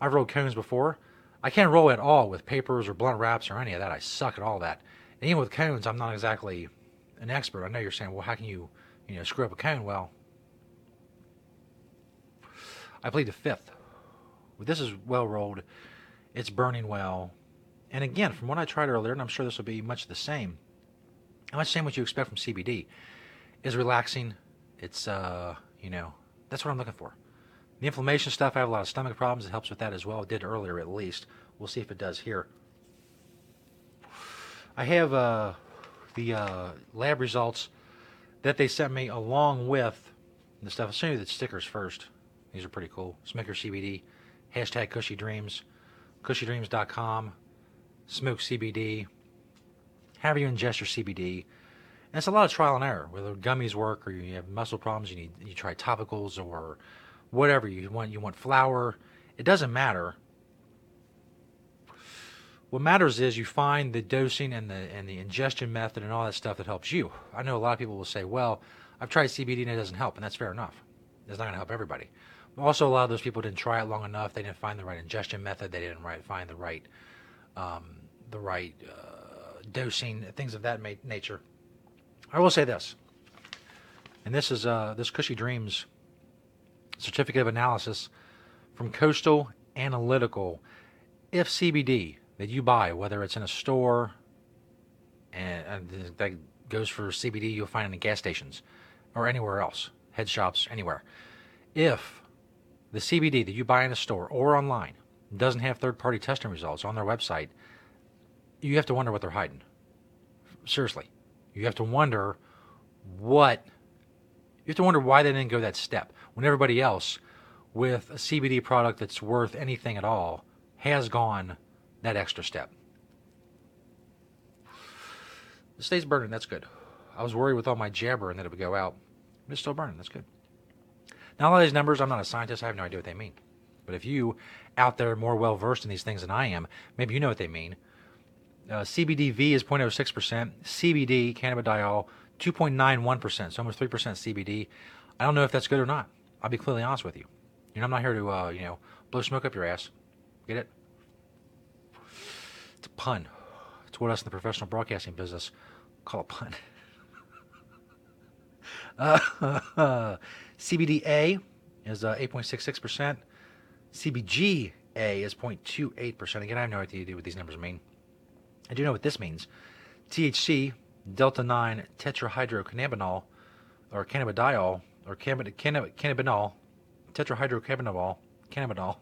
I've rolled cones before. I can't roll at all with papers or blunt wraps or any of that. I suck at all that. And even with cones, I'm not exactly an expert. I know you're saying, well, how can you, you know, screw up a cone? Well, I played the fifth. This is well rolled. It's burning well. And again, from what I tried earlier, and I'm sure this will be much the same, much the same what you expect from CBD, is relaxing. It's, uh, you know, that's what I'm looking for. The inflammation stuff, I have a lot of stomach problems. It helps with that as well. It did earlier at least. We'll see if it does here. I have uh, the uh, lab results that they sent me along with the stuff. I'll show you the stickers first. These are pretty cool. Smoker CBD, hashtag Kushy Dreams, kushydreams.com, smoke CBD, however you ingest your CBD. And it's a lot of trial and error. Whether gummies work or you have muscle problems, you need you try topicals or whatever you want. You want flour. It doesn't matter. What matters is you find the dosing and the and the ingestion method and all that stuff that helps you. I know a lot of people will say, "Well, I've tried CBD and it doesn't help," and that's fair enough. It's not going to help everybody. Also, a lot of those people didn't try it long enough. They didn't find the right ingestion method. They didn't right, find the right um, the right uh, dosing, things of that ma- nature. I will say this, and this is uh, this Kushy Dreams certificate of analysis from Coastal Analytical. If CBD that you buy, whether it's in a store, and, and that goes for CBD you'll find in gas stations or anywhere else, head shops, anywhere. If the CBD that you buy in a store or online doesn't have third party testing results on their website, you have to wonder what they're hiding. Seriously. You have to wonder what you have to wonder why they didn't go that step when everybody else with a CBD product that's worth anything at all has gone that extra step. It stays burning, that's good. I was worried with all my jabber and that it would go out. But it's still burning, that's good. Now, a lot of these numbers, I'm not a scientist, I have no idea what they mean. But if you out there more well versed in these things than I am, maybe you know what they mean. Uh, CBDV is 0.06%, CBD, cannabidiol, 2.91%, so almost 3% CBD. I don't know if that's good or not. I'll be clearly honest with you. You know, I'm not here to, uh, you know, blow smoke up your ass. Get it? It's a pun. It's what us in the professional broadcasting business call a pun. (laughs) uh, (laughs) CBDA is uh, 8.66%. CBGA is 0.28%. Again, I have no idea what these numbers mean. I do know what this means. THC, delta 9 tetrahydrocannabinol, or cannabidiol, or cannab- cannab- cannabinol, tetrahydrocannabinol, cannabinol.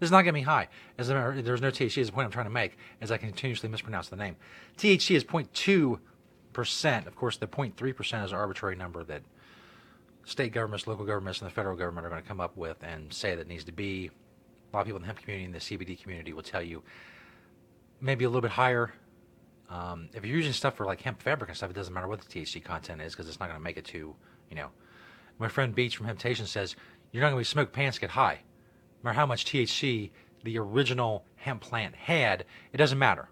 Does not get me high. As matter, there's no THC. Is the point I'm trying to make, as I continuously mispronounce the name. THC is 0.2 percent. Of course, the 0.3 percent is an arbitrary number that state governments, local governments, and the federal government are going to come up with and say that needs to be. A lot of people in the hemp community and the CBD community will tell you maybe a little bit higher. Um, if you're using stuff for like hemp fabric and stuff, it doesn't matter what the THC content is because it's not going to make it to, you know. My friend Beach from Hemptation says you're not going to be smoke pants get high. No matter how much THC the original hemp plant had, it doesn't matter.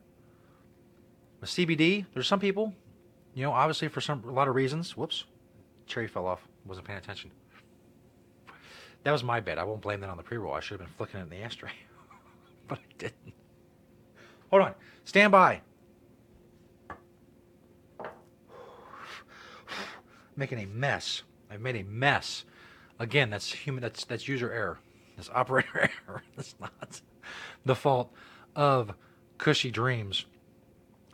With CBD, there's some people, you know, obviously for some a lot of reasons. Whoops, cherry fell off. Wasn't paying attention. That was my bad. I won't blame that on the pre-roll. I should have been flicking it in the ashtray, (laughs) but I didn't. Hold on. Stand by. (sighs) Making a mess. I've made a mess. Again, that's human. That's that's user error. That's operator (laughs) error. That's not the fault of Kushy Dreams.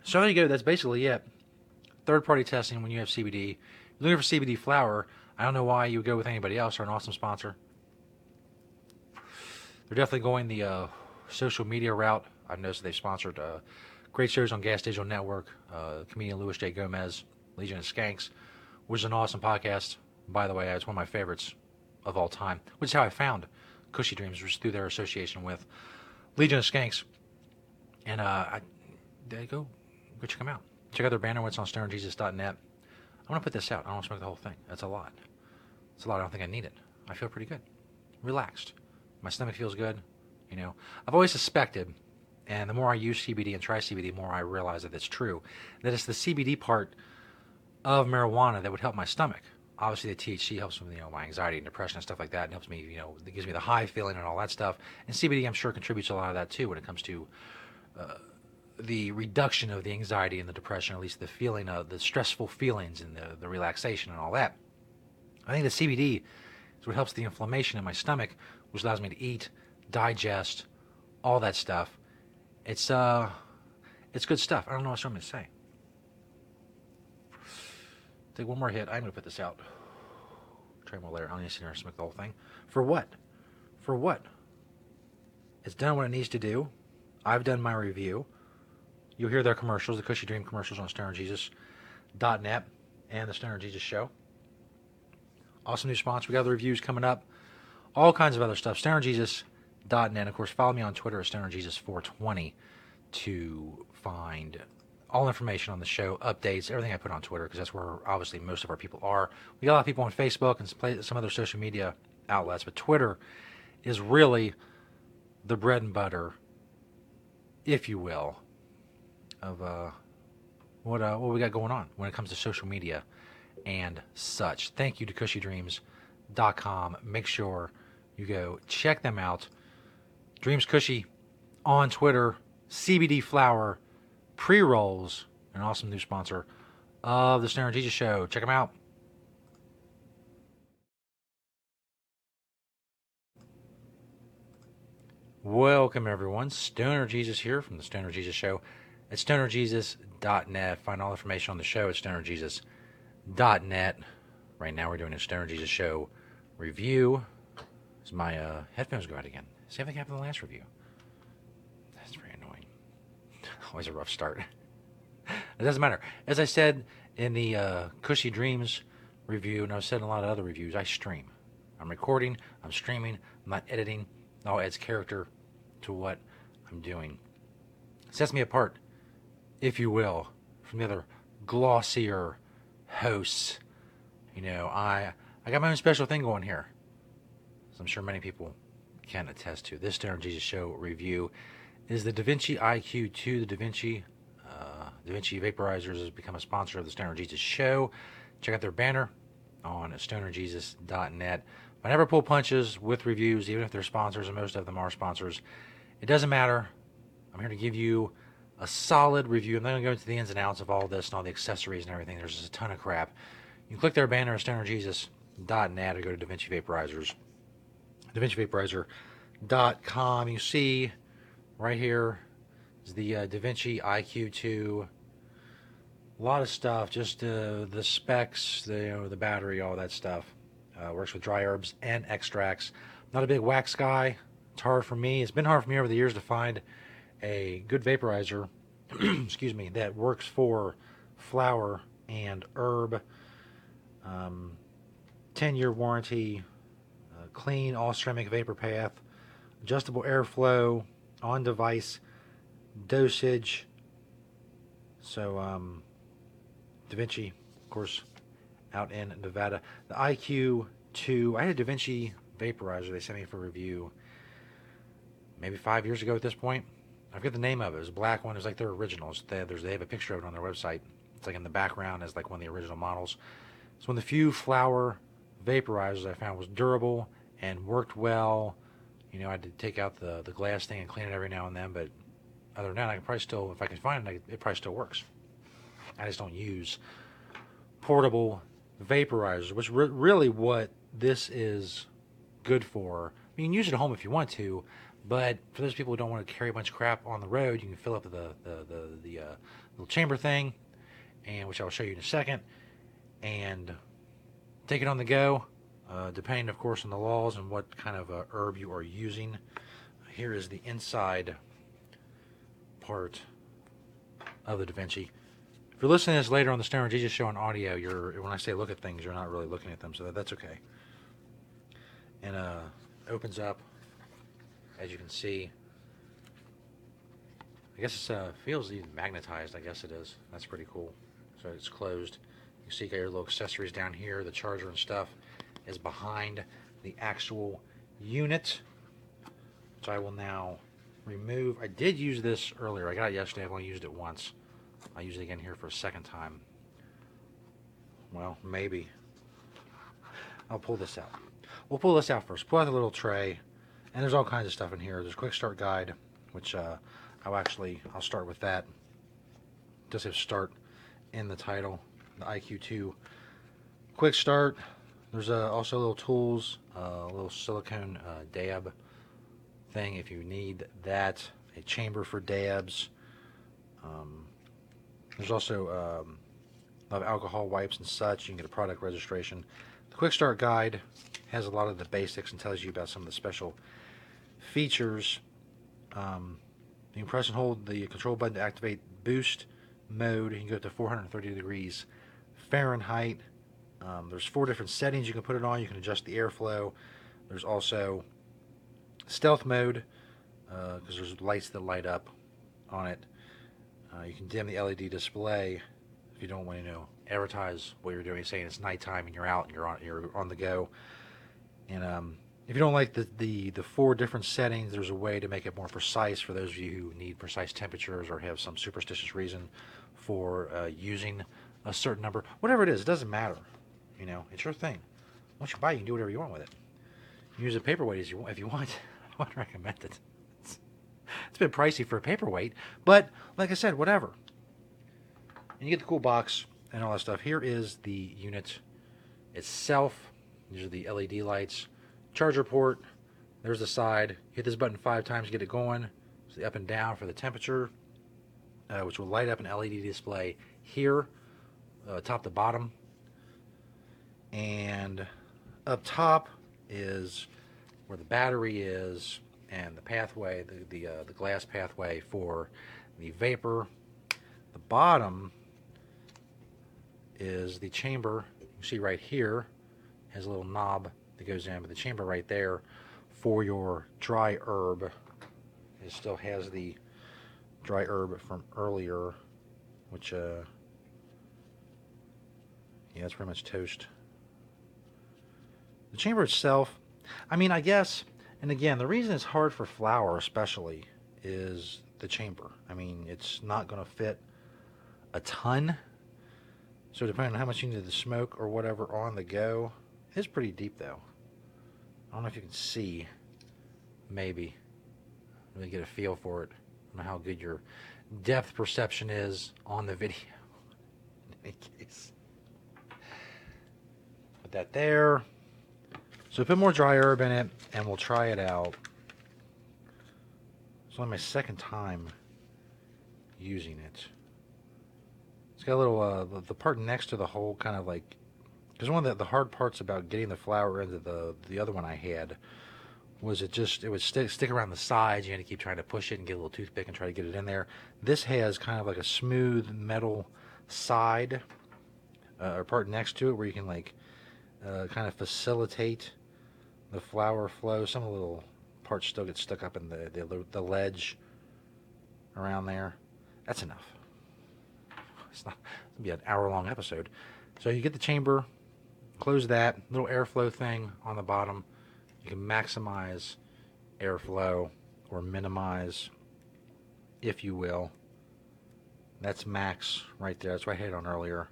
So there you go. That's basically it. Third party testing when you have CBD. You're looking for CBD flower. I don't know why you would go with anybody else. They're an awesome sponsor. They're definitely going the uh, social media route. I've noticed they've sponsored uh, great shows on Gas Digital Network. Uh, comedian Louis J. Gomez, Legion of Skanks, which is an awesome podcast. By the way, it's one of my favorites of all time, which is how I found Kushy Dreams, was through their association with Legion of Skanks. And uh, I, they go, go check them out. Check out their banner. It's on stonerjesus.net. I'm going to put this out. I don't want to smoke the whole thing. That's a lot. It's a lot. I don't think I need it. I feel pretty good. Relaxed. My stomach feels good. You know, I've always suspected, and the more I use CBD and try CBD, the more I realize that it's true, that it's the CBD part of marijuana that would help my stomach. Obviously, the THC helps with you know my anxiety and depression and stuff like that, and helps me you know it gives me the high feeling and all that stuff. And CBD, I'm sure, contributes a lot of that too when it comes to uh, the reduction of the anxiety and the depression, at least the feeling of the stressful feelings and the, the relaxation and all that. I think the CBD is what helps the inflammation in my stomach, which allows me to eat, digest, all that stuff. It's uh, it's good stuff. I don't know what I'm going to say. Take one more hit. I'm going to put this out. Try more later. I don't need to sit smoke the whole thing. For what? For what? It's done what it needs to do. I've done my review. You'll hear their commercials, the Kushy Dream commercials on stonerjesus.net and the Stoner Jesus Show. Awesome new sponsor. We got the reviews coming up. All kinds of other stuff. StonerJesus.net. Of course, follow me on Twitter at StonerJesus420 to find all information on the show, updates, everything I put on Twitter, because that's where obviously most of our people are. We got a lot of people on Facebook and some other social media outlets, but Twitter is really the bread and butter, if you will, of uh, what uh, what we got going on when it comes to social media and such. Thank you to KushyDreams.com. Make sure you go check them out. Dreams Kushy on Twitter. CBD Flower pre rolls, an awesome new sponsor of the Stoner Jesus Show. Check them out. Welcome, everyone. Stoner Jesus here from the Stoner Jesus Show at stonerjesus.net. Find all information on the show at stonerjesus.net. Right now, we're doing a Stoner Jesus Show review. As my uh, headphones go out again. Same thing happened in the last review. That's very annoying. (laughs) Always a rough start. (laughs) it doesn't matter. As I said in the uh, Kushy Dreams review, and I've said in a lot of other reviews, I stream. I'm recording, I'm streaming, I'm not editing. It all adds character to what I'm doing. It sets me apart, if you will, from the other glossier hosts. You know, I I got my own special thing going here. As I'm sure many people can attest to. This Stoner Jesus Show review is the Da Vinci IQ2. The Da Vinci uh, Da Vinci Vaporizers has become a sponsor of the Stoner Jesus Show. Check out their banner on stonerjesus.net. I never pull punches with reviews, even if they're sponsors, and most of them are sponsors. It doesn't matter. I'm here to give you a solid review. I'm not going to go into the ins and outs of all this and all the accessories and everything. There's just a ton of crap. You can click their banner at stonerjesus.net or go to Da Vinci Vaporizers. DaVinciVaporizer.com. You see right here is the uh, Da Vinci IQ2. A lot of stuff, just uh, the specs, the, you know, the battery, all that stuff. Uh, works with dry herbs and extracts. Not a big wax guy. It's hard for me. It's been hard for me over the years to find a good vaporizer, (clears throat) excuse me, that works for flower and herb. Um, 10 year warranty, uh, clean all ceramic vapor path, adjustable airflow, on device dosage. So, um, Da Vinci, of course, out in Nevada. The IQ2, I had a Da Vinci vaporizer they sent me for review maybe five years ago at this point. I forget the name of it. It was a black one. It was like their originals. They, there's, they have a picture of it on their website. It's like in the background as like one of the original models. It's one of the few flower vaporizers I found was durable and worked well. You know, I had to take out the, the glass thing and clean it every now and then, but other than that, I can probably still, if I can find it, it probably still works. I just don't use portable vaporizers, which re- really what this is good for. I mean, you can use it at home if you want to, But for those people who don't want to carry a bunch of crap on the road, you can fill up the the the, the uh, little chamber thing, and which I'll show you in a second, and take it on the go. Uh, depending, of course, on the laws and what kind of uh, herb you are using. Here is the inside part of the Da Vinci. If you're listening to this later on the Stoner Jesus show on audio, you're when I say look at things, you're not really looking at them, so that, that's okay. And uh, opens up, as you can see. I guess it uh, feels even magnetized. I guess it is. That's pretty cool. So it's closed. You see, you got your little accessories down here. The charger and stuff is behind the actual unit. So I will now remove. I did use this earlier. I got it yesterday. I've only used it once. I'll use it again here for a second time. Well, maybe. I'll pull this out. We'll pull this out first. Pull out the little tray. And there's all kinds of stuff in here. There's a quick start guide, which uh, I'll actually, I'll start with that. It does have start in the title, the IQ2 quick start. There's uh, also little tools, uh, a little silicone uh, dab thing if you need that, a chamber for dabs. Um, there's also um, of alcohol wipes and such. You can get a product registration. The Quick Start Guide has a lot of the basics and tells you about some of the special features. Um, you can press and hold the control button to activate boost mode. You can go to 430 degrees Fahrenheit. Um, there's four different settings you can put it on. You can adjust the airflow. There's also stealth mode because uh, there's lights that light up on it. Uh, you can dim the LED display if you don't want to you know advertise what you're doing, saying it's nighttime and you're out and you're on you're on the go. And um, if you don't like the, the the four different settings, there's a way to make it more precise for those of you who need precise temperatures or have some superstitious reason for uh, using a certain number. Whatever it is, it doesn't matter. You know, it's your thing. Once you buy, it, you can do whatever you want with it. Use a paperweight as you if you want. (laughs) I would recommend it. It's, it's been pricey for a paperweight, but like I said, whatever. And you get the cool box and all that stuff. Here is the unit itself. These are the LED lights. Charger port. There's the side. Hit this button five times to get it going. It's the up and down for the temperature, uh, which will light up an LED display here, uh, top to bottom. And up top is where the battery is and the pathway, the the, uh, the glass pathway for the vapor. The bottom is the chamber. You see right here has a little knob that goes in, but the chamber right there for your dry herb. It still has the dry herb from earlier, which uh, yeah, it's pretty much toast. The chamber itself, I mean, I guess, and again, the reason it's hard for flour, especially, is the chamber. I mean, it's not going to fit a ton. So depending on how much you need to smoke or whatever on the go, it's pretty deep though. I don't know if you can see. Maybe. Really get a feel for it. I don't know how good your depth perception is on the video. (laughs) In any case. Put that there. So put more dry herb in it, and we'll try it out. It's only my second time using it. It's got a little, uh, the part next to the hole kind of like, because one of the, the hard parts about getting the flour into the, the other one I had was it just, it would stick, stick around the sides. You had to keep trying to push it and get a little toothpick and try to get it in there. This has kind of like a smooth metal side, uh, or part next to it where you can like, uh, kind of facilitate the flour flow. Some of the little parts still get stuck up in the, the, the ledge around there. That's enough. It's not it'll be an hour long episode. So you get the chamber, close that little airflow thing on the bottom. You can maximize airflow or minimize, if you will. That's max right there. That's what I hit on earlier.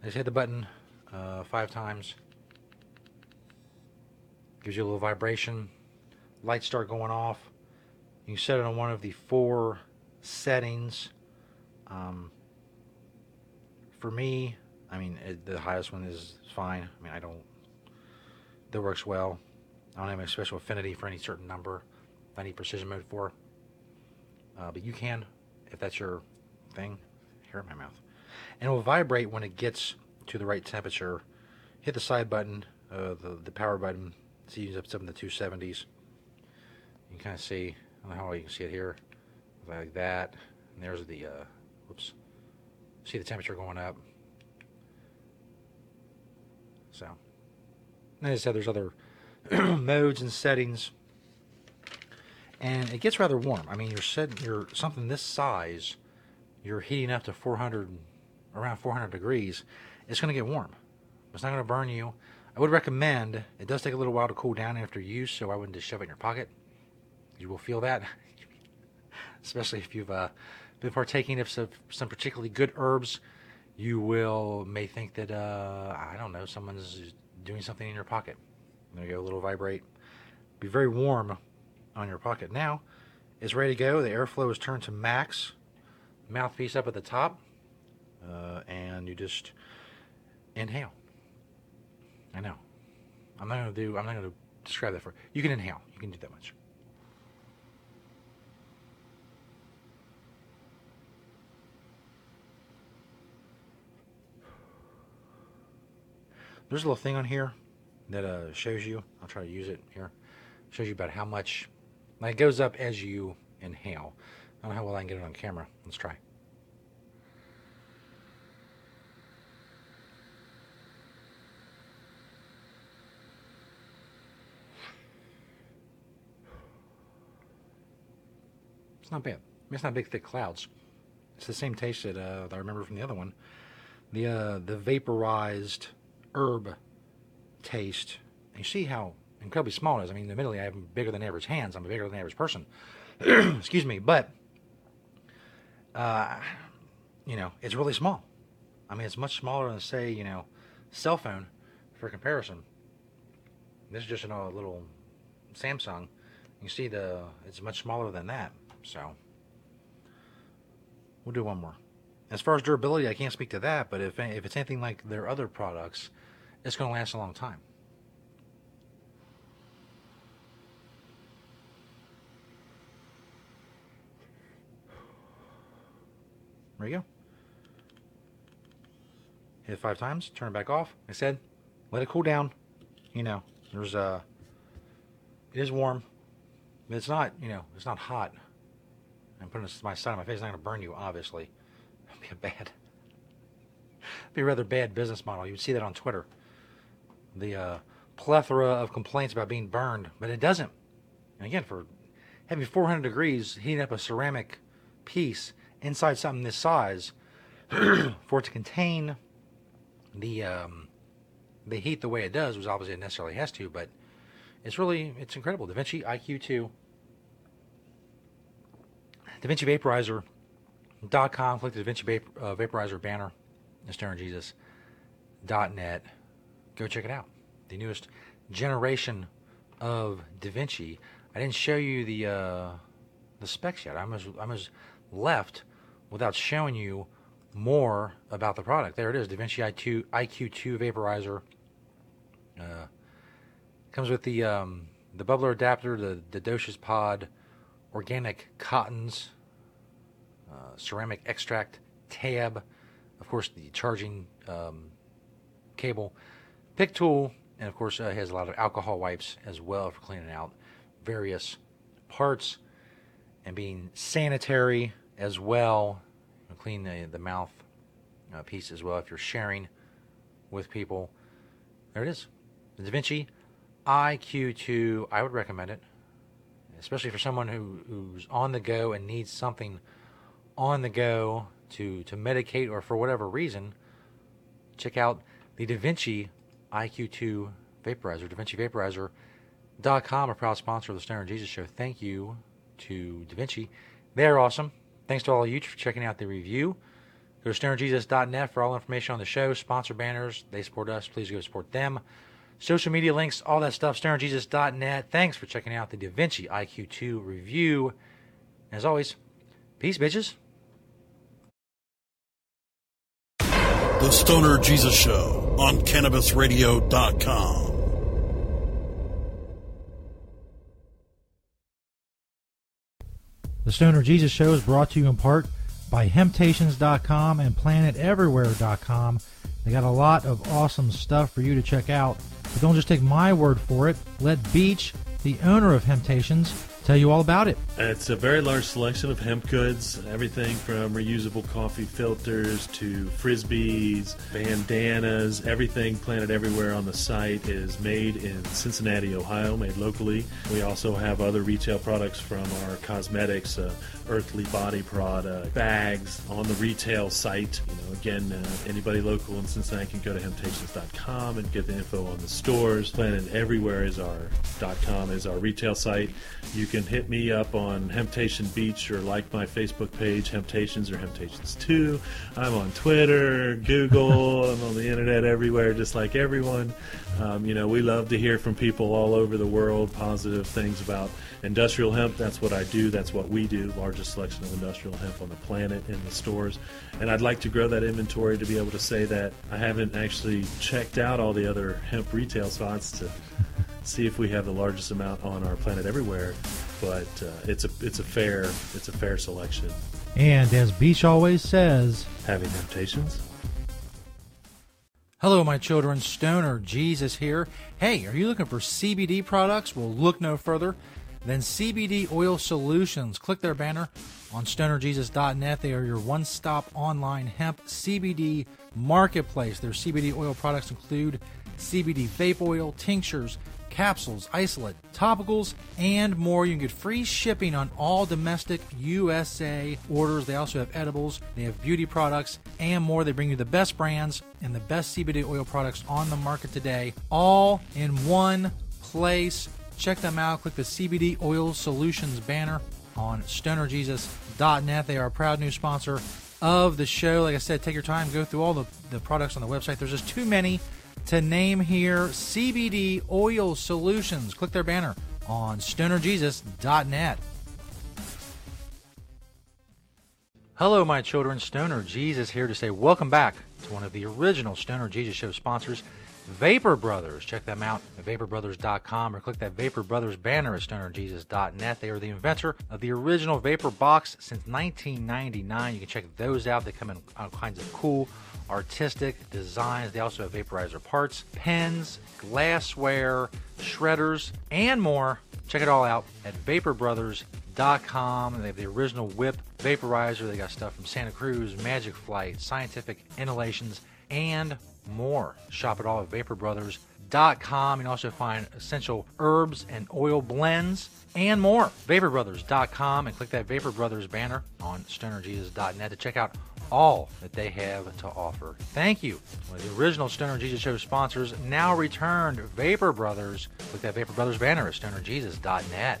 I just hit the button uh, five times. Gives you a little vibration. Lights start going off. You set it on one of the four settings. Um, for me, I mean, it, the highest one is fine. I mean, I don't, that works well. I don't have any special affinity for any certain number. I need precision mode for. Uh, but you can, if that's your thing, here in my mouth. And it will vibrate when it gets to the right temperature. Hit the side button, uh, the, the power button, see up in the 270s. You can kind of see, I don't know how well you can see it here, like that. And there's the, uh, whoops, see the temperature going up. So, as I said, there's other (clears throat) modes and settings and it gets rather warm. I mean, you're setting you're something this size, you're heating up to 400, around 400 degrees. It's going to get warm. It's not going to burn you. I would recommend. It does take a little while to cool down after use, so I wouldn't just shove it in your pocket. You will feel that, (laughs) especially if you've uh, been partaking of some, some particularly good herbs. You will may think that uh, I don't know someone's doing something in your pocket. There you go, a little vibrate. Be very warm on your pocket. Now it's ready to go. The airflow is turned to max. Mouthpiece up at the top. Uh, and you just inhale. I know. I'm not to do, I'm not to describe that for you. can inhale. You can do that much. There's a little thing on here that uh, shows you. I'll try to use it here. Shows you about how much it goes up as you inhale. I don't know how well I can get it on camera. Let's try. It's not bad. It's not big, thick clouds. It's the same taste that, uh, that I remember from the other one. The uh, the vaporized herb taste. And you see how incredibly small it is. I mean, admittedly, I have bigger than average hands. I'm a bigger than average person. (clears throat) Excuse me, but uh, you know, it's really small. I mean, it's much smaller than say, you know, cell phone for comparison. This is just a little Samsung. You see the it's much smaller than that. So we'll do one more. As far as durability, I can't speak to that, but if if it's anything like their other products, it's going to last a long time. There you go. Hit it five times, turn it back off. I said, let it cool down. You know, there's a. Uh, it is warm, but it's not. You know, it's not hot. I'm putting this to my side of my face. It's not going to burn you, obviously. It'd (laughs) be a bad, be a rather bad business model. You would see that on Twitter. The uh, plethora of complaints about being burned, but it doesn't. And again, for having 400 degrees, heating up a ceramic piece inside something this size (clears throat) for it to contain the um, the heat the way it does, was obviously it necessarily has to, but it's really it's incredible. DaVinci IQ2, Da DaVinci Vaporizer.com. Click the DaVinci Vapor, uh, Vaporizer banner, Mr. Dot net. Go check it out. The newest generation of DaVinci. I didn't show you the uh, the specs yet. I was I was left without showing you more about the product. There it is, DaVinci IQ, IQ2 vaporizer. Uh, comes with the um, the bubbler adapter, the, the pod, organic cottons, uh, ceramic extract tab, of course the charging um, cable, pick tool, and of course uh, has a lot of alcohol wipes as well for cleaning out various parts and being sanitary as well. clean the, the mouth uh, piece as well if you're sharing with people. There it is. The DaVinci IQ2, I would recommend it, especially for someone who, who's on the go and needs something on the go to, to medicate or for whatever reason. Check out the DaVinci IQ2 vaporizer, DaVinci a proud sponsor of the Stoner Jesus Show. Thank you to DaVinci. They're awesome. Thanks to all of you for checking out the review. Go to stonerjesus.net for all information on the show, sponsor banners. They support us. Please go support them. Social media links, all that stuff, stonerjesus.net. Thanks for checking out the DaVinci IQ2 review. As always, peace, bitches.
The Stoner Jesus Show on CannabisRadio.com.
The Stoner Jesus Show is brought to you in part by Hemptations.com and PlanetEverywhere.com. They got a lot of awesome stuff for you to check out. But don't just take my word for it. Let Beach, the owner of Hemptations, tell you all about it.
It's a very large selection of hemp goods, everything from reusable coffee filters to frisbees, bandanas, everything planted everywhere on the site is made in Cincinnati, Ohio, made locally. We also have other retail products from our cosmetics, uh, earthly body product, bags on the retail site. You know, again, uh, anybody local in Cincinnati can go to hemptations.com and get the info on the stores. Planted everywhere is our .com is our retail site. You can hit me up on Hemptation Beach or like my Facebook page, Hemptations or Hemptations 2. I'm on Twitter, Google, (laughs) I'm on the internet everywhere, just like everyone. Um, you know, we love to hear from people all over the world, positive things about industrial hemp. That's what I do, that's what we do, largest selection of industrial hemp on the planet in the stores. And I'd like to grow that inventory to be able to say that I haven't actually checked out all the other hemp retail spots to see if we have the largest amount on our planet everywhere. But uh, it's a it's a fair it's a fair selection.
And as Beach always says,
having temptations.
Hello, my children. Stoner Jesus here. Hey, are you looking for CBD products? Well, look no further than CBD Oil Solutions. Click their banner on stonerjesus.net. They are your one stop online hemp CBD marketplace. Their CBD oil products include CBD vape oil, tinctures, capsules, isolate, topicals, and more. You can get free shipping on all domestic USA orders. They also have edibles, they have beauty products, and more. They bring you the best brands and the best CBD oil products on the market today, all in one place. Check them out. Click the CBD Oil Solutions banner on stonerjesus.net. They are a proud new sponsor of the show. Like I said, take your time, go through all the, the products on the website. There's just too many to name here. CBD Oil Solutions. Click their banner on stonerjesus.net. Hello, my children. Stoner Jesus here to say welcome back to one of the original Stoner Jesus Show sponsors, Vapor Brothers. Check them out at vaporbrothers.com or click that Vapor Brothers banner at stonerjesus.net. They are the inventor of the original Vapor Box since 1999. You can check those out. They come in all kinds of cool artistic designs. They also have vaporizer parts, pens, glassware, shredders, and more. Check it all out at vaporbrothers.com. They have the original whip vaporizer. They got stuff from Santa Cruz, Magic Flight, Scientific Inhalations, and more. Shop it all at vaporbrothers.com. You can also find essential herbs and oil blends and more. VaporBrothers.com and click that Vapor Brothers banner on stonerjesus.net to check out all that they have to offer. Thank you. One of the original Stoner Jesus Show sponsors, now returned Vapor Brothers. Click that Vapor Brothers banner at stonerjesus.net.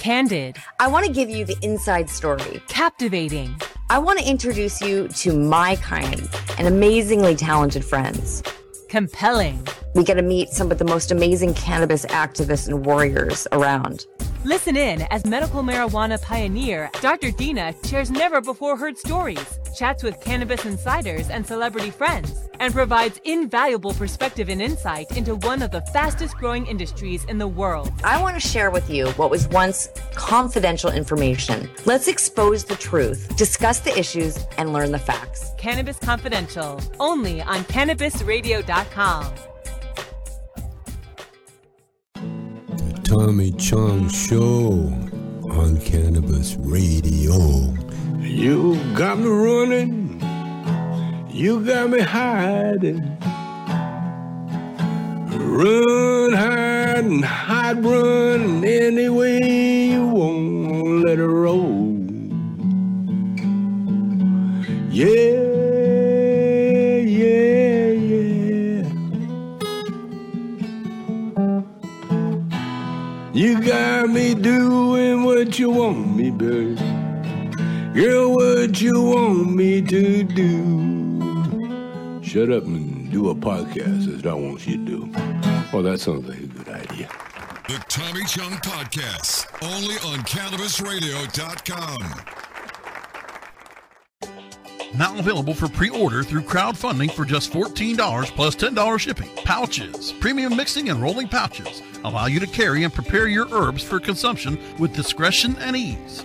Candid.
I want to give you the inside story.
Captivating.
I want to introduce you to my kind and amazingly talented friends.
Compelling.
We get to meet some of the most amazing cannabis activists and warriors around.
Listen in as medical marijuana pioneer Dr. Dina shares never before heard stories, chats with cannabis insiders and celebrity friends, and provides invaluable perspective and insight into one of the fastest growing industries in the world.
I want to share with you what was once confidential information. Let's expose the truth, discuss the issues, and learn the facts.
Cannabis Confidential, only on CannabisRadio.com.
The Tommy Chong Show on Cannabis Radio. You got me running, you got me hiding. Run, hide, and hide, run any way you want. let it roll. Yeah, yeah, yeah. You got me doing what you want me, baby. Girl, what you want me to do? Shut up and do a podcast is what I want you to do. Well, that sounds like a good idea.
The Tommy Chong Podcast, only on CannabisRadio.com.
Now available for pre-order through crowdfunding for just $14 plus $10 shipping. Pouches, premium mixing and rolling pouches allow you to carry and prepare your herbs for consumption with discretion and ease.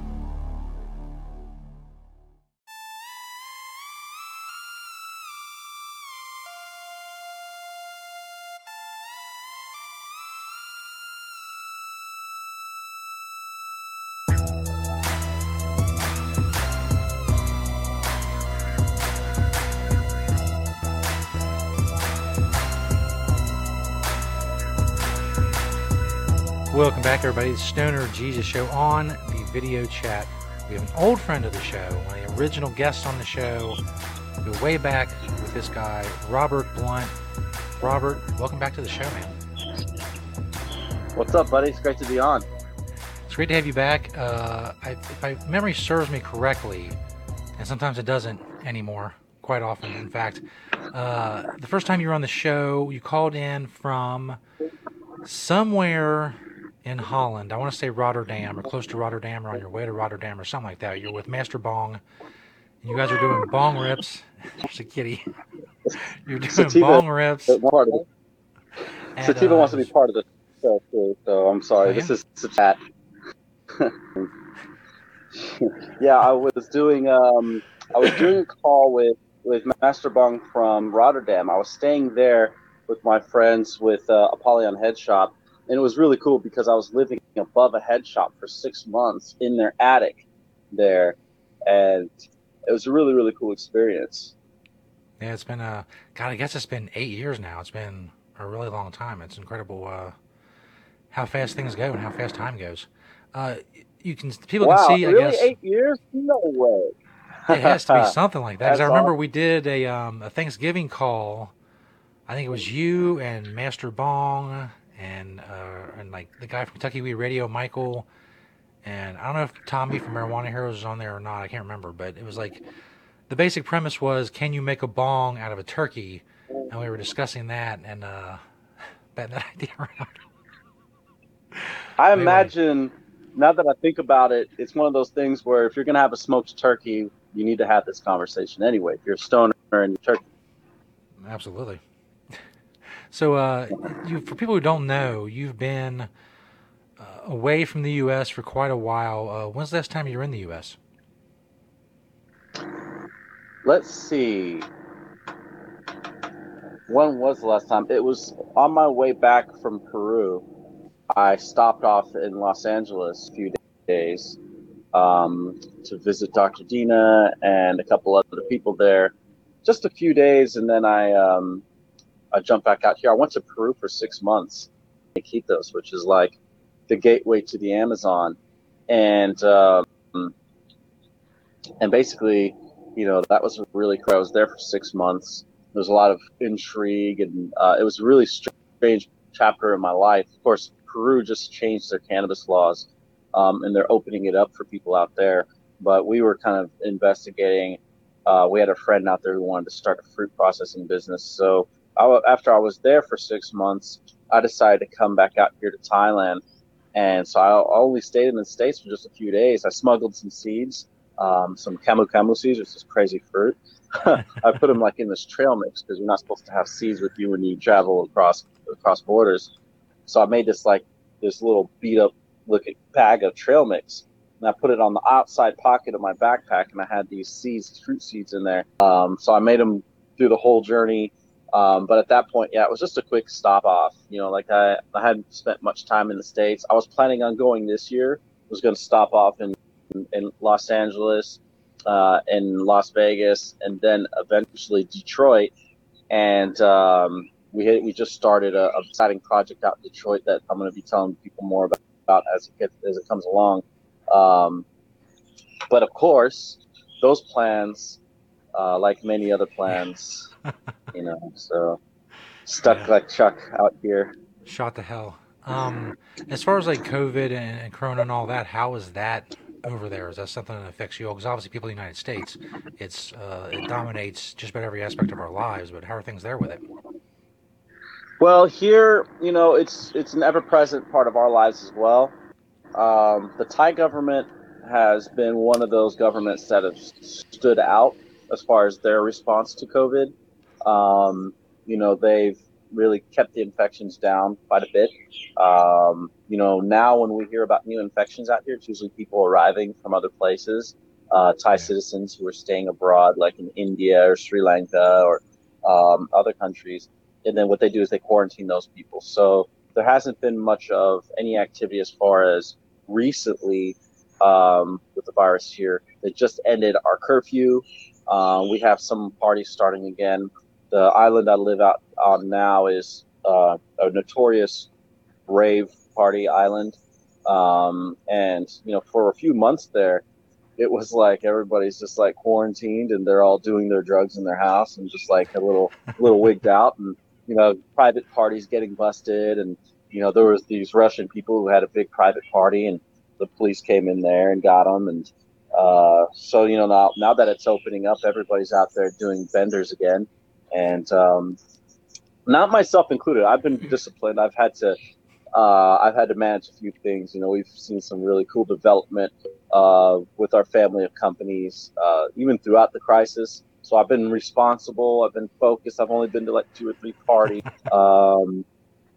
Welcome back, everybody. It's Stoner Jesus Show on the video chat. We have an old friend of the show, one of the original guests on the show. We go way back with this guy, Robert Blunt. Robert, welcome back to the show, man.
What's up, buddy? It's great to be on.
It's great to have you back. Uh, I, if my memory serves me correctly, and sometimes it doesn't anymore, quite often, in fact, uh, the first time you were on the show, you called in from somewhere in Holland. I want to say Rotterdam or close to Rotterdam or on your way to Rotterdam or something like that. You're with Master Bong. And you guys are doing bong rips. (laughs) There's a kitty. (laughs) You're doing
Sativa-
bong rips.
Part of it.
And,
Sativa
uh,
wants to be part of the show too, so I'm sorry.
Oh,
This is a chat. (laughs) yeah, I was doing um, I was doing a call with with Master Bong from Rotterdam. I was staying there with my friends with uh, Apollyon Head Shop, and it was really cool because I was living above a head shop for six months in their attic there, and it was a really really cool experience.
Yeah, it's been uh God, I guess it's been eight years now. It's been a really long time. It's incredible uh how fast things go and how fast time goes. Uh you can people
wow,
can see
really
I guess
eight years? No way.
it has to be (laughs) something like that. Because I remember
awesome.
we did a um a Thanksgiving call. I think it was you and Master Bong and uh and like the guy from Kentucky Weed Radio, Michael. And I don't know if Tommy from Marijuana Heroes was on there or not. I can't remember, but it was like the basic premise was can you make a bong out of a turkey? And we were discussing that and uh batting (laughs) that (laughs) idea around.
I imagine now that I think about it, it's one of those things where if you're gonna have a smoked turkey, you need to have this conversation anyway. If you're a stoner and you're turkey,
Absolutely. So, uh, you, for people who don't know, you've been uh, away from the U.S. for quite a while. Uh, when's the last time you were in the U.S.?
let's see. When was the last time? It was on my way back from Peru. I stopped off in Los Angeles a few days um, to visit Dr. Dina and a couple other people there. Just a few days, and then I um, I jumped back out here. I went to Peru for six months, Iquitos, which is like the gateway to the Amazon, and um, and basically, you know, that was really cool. I was there for six months. There was a lot of intrigue, and uh, it was a really strange chapter in my life. Of course, Peru just changed their cannabis laws, um, and they're opening it up for people out there. But we were kind of investigating. Uh, we had a friend out there who wanted to start a fruit processing business. So I, after I was there for six months, I decided to come back out here to Thailand. And so I only stayed in the States for just a few days. I smuggled some seeds, um, some camu camu seeds, which is crazy fruit. (laughs) I put them like in this trail mix because you're not supposed to have seeds with you when you travel across across borders. So I made this like this little beat up looking bag of trail mix, and I put it on the outside pocket of my backpack, and I had these seeds, fruit seeds in there. Um, so I made them through the whole journey. Um, but at that point, yeah, it was just a quick stop off. You know, like I, I hadn't spent much time in the states. I was planning on going this year. Was going to stop off in in Los Angeles, uh, in Las Vegas, and then eventually Detroit. And um, we had, we just started a, a exciting project out in Detroit that I'm going to be telling people more about, about as it gets, as it comes along. Um, but of course, those plans, uh, like many other plans, (laughs) you know, so stuck
Yeah.
like Chuck out here.
Shot to hell. Um, as far as like COVID and, and Corona and all that, how is that over there? Is that something that affects you? Because obviously, people in the United States, it's uh, it dominates just about every aspect of our lives. But how are things there with it?
Well, here, you know, it's it's an ever-present part of our lives as well. Um, the Thai government has been one of those governments that have stood out as far as their response to COVID. Um, you know, they've really kept the infections down quite a bit. Um, you know, now when we hear about new infections out here, it's usually people arriving from other places, uh, Thai citizens who are staying abroad, like in India or Sri Lanka or um, other countries. And then what they do is they quarantine those people. So there hasn't been much of any activity as far as recently um, with the virus here. They just ended our curfew. Uh, we have some parties starting again. The island I live out on now is uh, a notorious rave party island. Um, and, you know, for a few months there, it was like everybody's just like quarantined and they're all doing their drugs in their house and just like a little, little wigged out and, you know, private parties getting busted. And, you know, there was these Russian people who had a big private party and the police came in there and got them. And, uh, so, you know, now, now that it's opening up, everybody's out there doing benders again. And, um, not myself included. I've been disciplined. I've had to, uh, I've had to manage a few things. You know, we've seen some really cool development uh, with our family of companies, uh, even throughout the crisis. So I've been responsible. I've been focused. I've only been to like two or three parties, (laughs) um,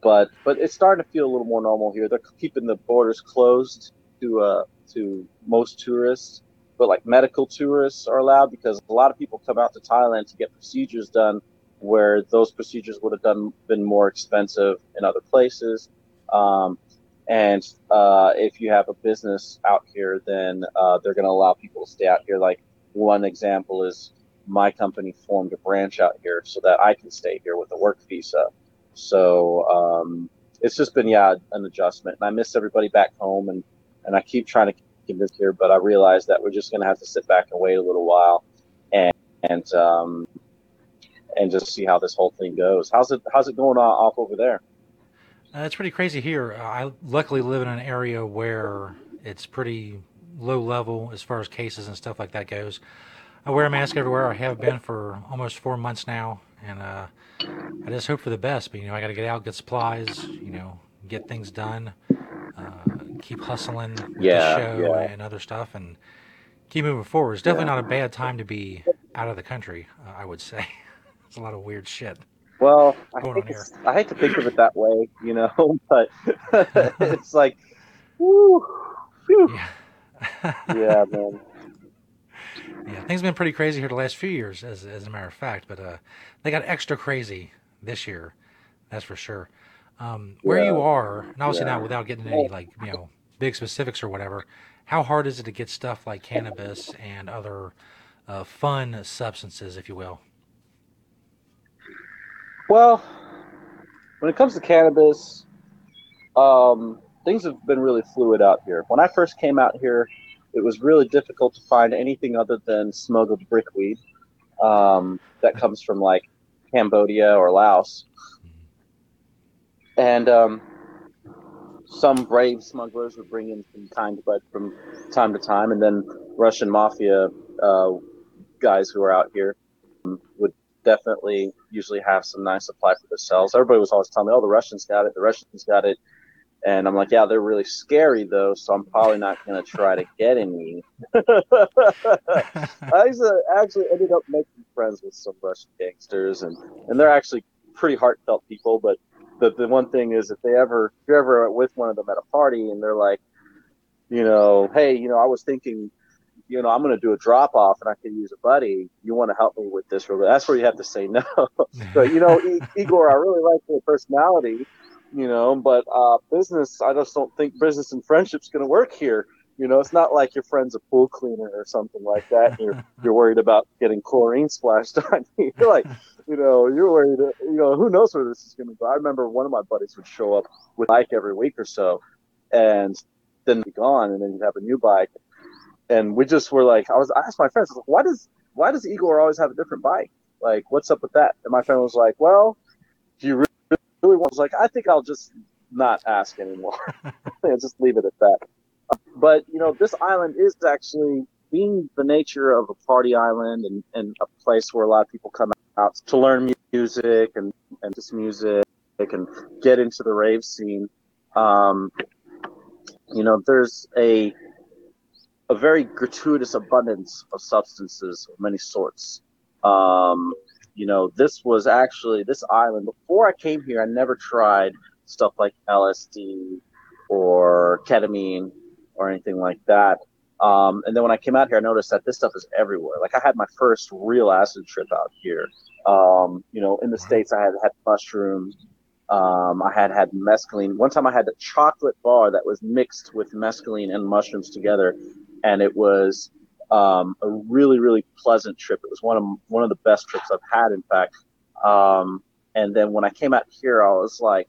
but but it's starting to feel a little more normal here. They're keeping the borders closed to uh, to most tourists, but like medical tourists are allowed because a lot of people come out to Thailand to get procedures done where those procedures would have done been more expensive in other places. Um, and uh, if you have a business out here, then uh, they're going to allow people to stay out here. Like one example is my company formed a branch out here so that I can stay here with a work visa. So um, it's just been yeah an adjustment, and I miss everybody back home, and and I keep trying to keep this here, but I realize that we're just going to have to sit back and wait a little while, and and um, and just see how this whole thing goes. How's it how's it going off over there?
Uh, it's pretty crazy here. I luckily live in an area where it's pretty low level as far as cases and stuff like that goes. I wear a mask everywhere. I have been for almost four months now, and uh, I just hope for the best. But you know, I got to get out, get supplies, you know, get things done, keep hustling with
Yeah,
the show
yeah.
and other stuff, and keep moving forward. It's definitely not a bad time to be out of the country. Uh, I would say. (laughs) it's a lot of weird shit.
Well, I
Going
hate,
on
to,
here.
I hate to think of it that way, you know, (laughs) but (laughs) it's like, woo, phew. yeah, man.
Yeah, things have been pretty crazy here the last few years, as as a matter of fact. But uh, they got extra crazy this year, that's for sure. Um, where you are, and obviously
Yeah.
not without getting any like you know big specifics or whatever. How hard is it to get stuff like cannabis and other uh, fun substances, if you will?
Well, when it comes to cannabis, um, things have been really fluid out here. When I first came out here, it was really difficult to find anything other than smuggled brickweed um, that comes from like Cambodia or Laos. And um, some brave smugglers would bring in some kind bread from time to time, and then Russian mafia uh, guys who are out here um, would definitely usually have some nice supply for themselves. Everybody was always telling me, "Oh, the Russians got it. The Russians got it," and I'm like, "Yeah, they're really scary though, so I'm probably not going to try to get any." (laughs) I actually, actually ended up making friends with some Russian gangsters, and and they're actually pretty heartfelt people. But the the one thing is if they ever if you're ever with one of them at a party and they're like, you know, hey, you know, I was thinking, you know, I'm going to do a drop off and I could use a buddy. You want to help me with this? That's where you have to say no. (laughs) but you know, (laughs) Igor, I really like your personality, you know, but uh, business, I just don't think business and friendship's going to work here. You know, it's not like your friend's a pool cleaner or something like that. And you're (laughs) you're worried about getting chlorine splashed (laughs) on you. You're like, you know, you're worried. You know, who knows where this is going to go? I remember one of my buddies would show up with a bike every week or so, and then be gone, and then you'd have a new bike. And we just were like, I was I asked my friends, like, why does why does Igor always have a different bike? Like, what's up with that? And my friend was like, well, do you really, really want? I was like, I think I'll just not ask anymore. (laughs) and just leave it at that. But you know, this island is actually being the nature of a party island and, and a place where a lot of people come out to learn music and, and just music and get into the rave scene. Um, you know, there's a a very gratuitous abundance of substances of many sorts. Um, you know, this was actually this island. Before I came here, I never tried stuff like LSD or ketamine or anything like that. Um, and then when I came out here, I noticed that this stuff is everywhere. Like I had my first real acid trip out here. Um, you know, in the states, I had had mushrooms. Um, I had had mescaline. One time, I had a chocolate bar that was mixed with mescaline and mushrooms together, and it was um, a really, really pleasant trip. It was one of one of the best trips I've had, in fact. Um, and then when I came out here, I was like,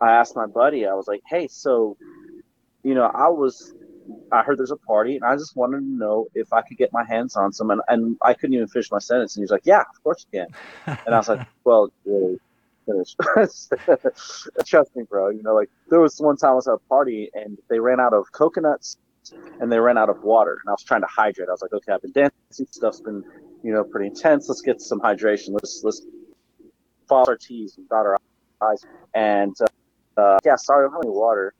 I asked my buddy, I was like, hey, so, you know, I was, I heard there's a party, and I just wanted to know if I could get my hands on some, and, and I couldn't even finish my sentence, and he was like, yeah, of course you can, and I was like, (laughs) well, really. Finish. (laughs) Trust me, bro. You know, like there was one time I was at a party and they ran out of coconuts and they ran out of water, and I was trying to hydrate. I was like, okay, I've been dancing, stuff's been, you know, pretty intense. Let's get some hydration. Let's let's follow our T's and dot our I's. And uh, uh, yeah, sorry, I don't have any water.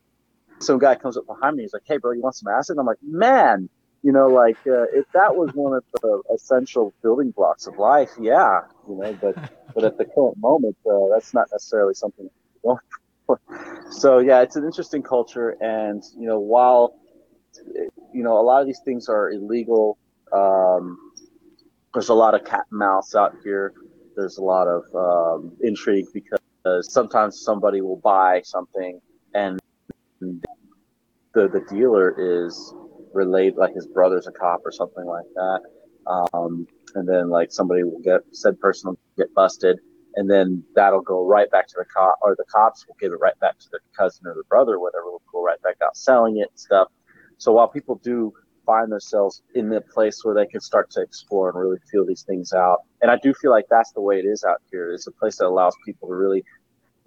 Some guy comes up behind me. He's like, hey, bro, you want some acid? And I'm like, man, you know, like uh, if that was one of the essential building blocks of life, yeah, you know, but (laughs) but at the current moment, uh, that's not necessarily something. going for. (laughs) So yeah, it's an interesting culture, and you know, while you know a lot of these things are illegal, um, there's a lot of cat and mouse out here. There's a lot of um, intrigue because sometimes somebody will buy something and the the dealer is related, like his brother's a cop or something like that. Um, and then like somebody will get said person will get busted, and then that'll go right back to the cop, or the cops will give it right back to their cousin or their brother, whatever, will go right back out selling it and stuff. So while people do find themselves in the place where they can start to explore and really feel these things out, and I do feel like that's the way it is out here. It's a place that allows people to really,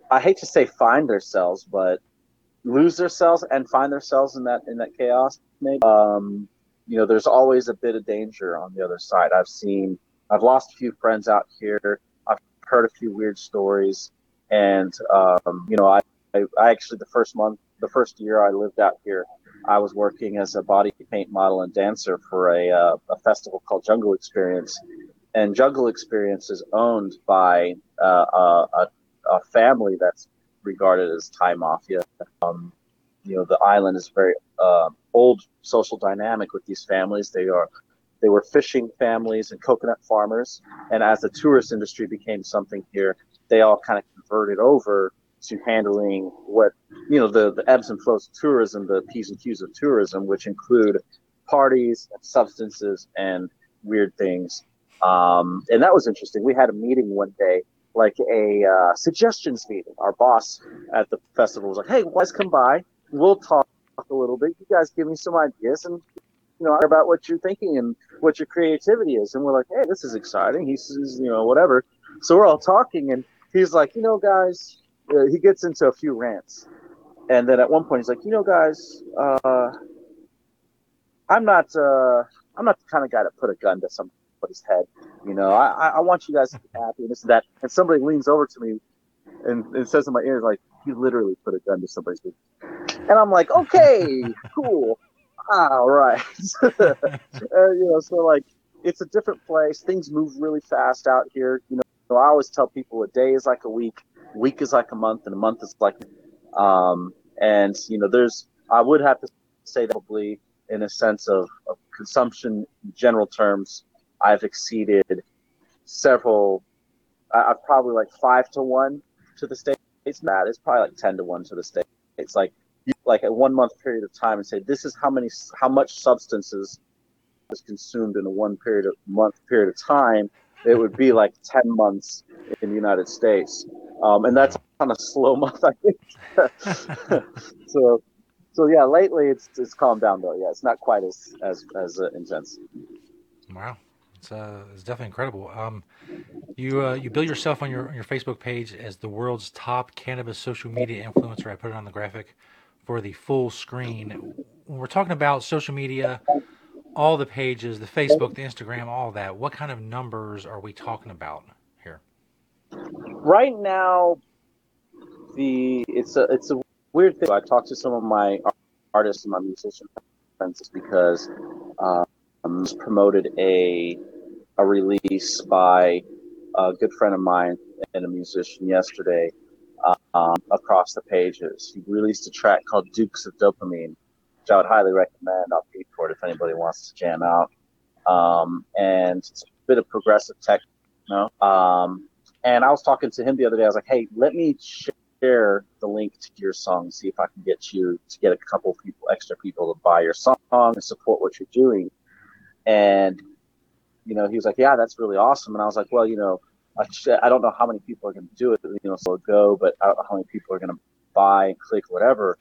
I hate to say find themselves, but lose themselves and find themselves in that in that chaos. Maybe um, you know, there's always a bit of danger on the other side. I've seen, I've lost a few friends out here. I've heard a few weird stories, and um, you know, I, I, I actually the first month, the first year I lived out here, I was working as a body paint model and dancer for a uh, a festival called Jungle Experience, and Jungle Experience is owned by uh, a, a, a family that's regarded as Thai mafia. Um, you know, the island is very uh, old social dynamic with these families. They are they were fishing families and coconut farmers, and as the tourist industry became something here, they all kind of converted over to handling what you know the, the ebbs and flows of tourism, the p's and q's of tourism, which include parties and substances and weird things. Um, and that was interesting. We had a meeting one day like a uh, suggestions meeting. Our boss at the festival was like, "Hey, guys, come by. We'll talk a little bit. You guys give me some ideas and you know about what you're thinking and what your creativity is." And we're like, "Hey, this is exciting." He says, "You know, whatever." So we're all talking, and he's like, "You know, guys," uh, he gets into a few rants, and then at one point he's like, "You know, guys, uh, I'm not, uh, I'm not the kind of guy to put a gun to somebody's head." You know, I, I- I want you guys to be happy and this and that. And somebody leans over to me and, and says in my ear, like, he literally put a gun to somebody's head. And I'm like, okay, (laughs) cool. All right. (laughs) uh, you know, so like, it's a different place. Things move really fast out here. You know, so I always tell people a day is like a week week is like a month, and a month is like, um, and you know, there's I would have to say that probably in a sense of, of consumption in general terms, I've exceeded several. I've probably like five to one to the states. Matt, it's probably like ten to one to the states. It's like like a one month period of time and say this is how many how much substances is consumed in a one period of month period of time. It would be like ten months in the United States, um, and that's on a slow month, (laughs) I think. (laughs) so, so yeah, lately it's it's calmed down though. Yeah, it's not quite as as as uh, intense.
Wow, it's uh, it's definitely incredible. Um, you uh, you bill yourself on your on your Facebook page as the world's top cannabis social media influencer. I put it on the graphic for the full screen. When we're talking about social media, all the pages, the Facebook, the Instagram, all that. What kind of numbers are we talking about here?
Right now, the it's a it's a weird thing. I talked to some of my artists and my musician friends because um, promoted a a release by a good friend of mine and a musician yesterday um, across the pages. He released a track called Dukes of Dopamine, which I would highly recommend. I'll pay for it if anybody wants to jam out. Um, and it's a bit of progressive techno. Um, and I was talking to him the other day. I was like, "Hey, let me share the link to your song. See if I can get you to get a couple people, extra people, to buy your song and support what you're doing." And you know, he was like, "Yeah, that's really awesome." And I was like, "Well, you know, I, I don't know how many people are going to do it. You know, so go, but I don't know how many people are going to buy and click whatever."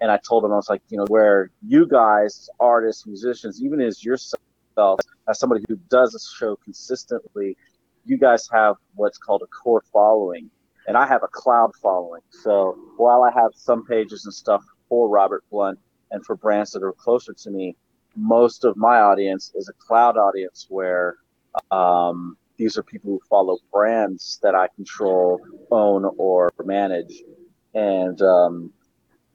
And I told him, I was like, you know, where you guys, artists, musicians, even as yourself, as somebody who does this show consistently, you guys have what's called a core following, and I have a cloud following. So while I have some pages and stuff for Robert Blunt and for brands that are closer to me, most of my audience is a cloud audience where um, these are people who follow brands that I control, own, or manage, and um,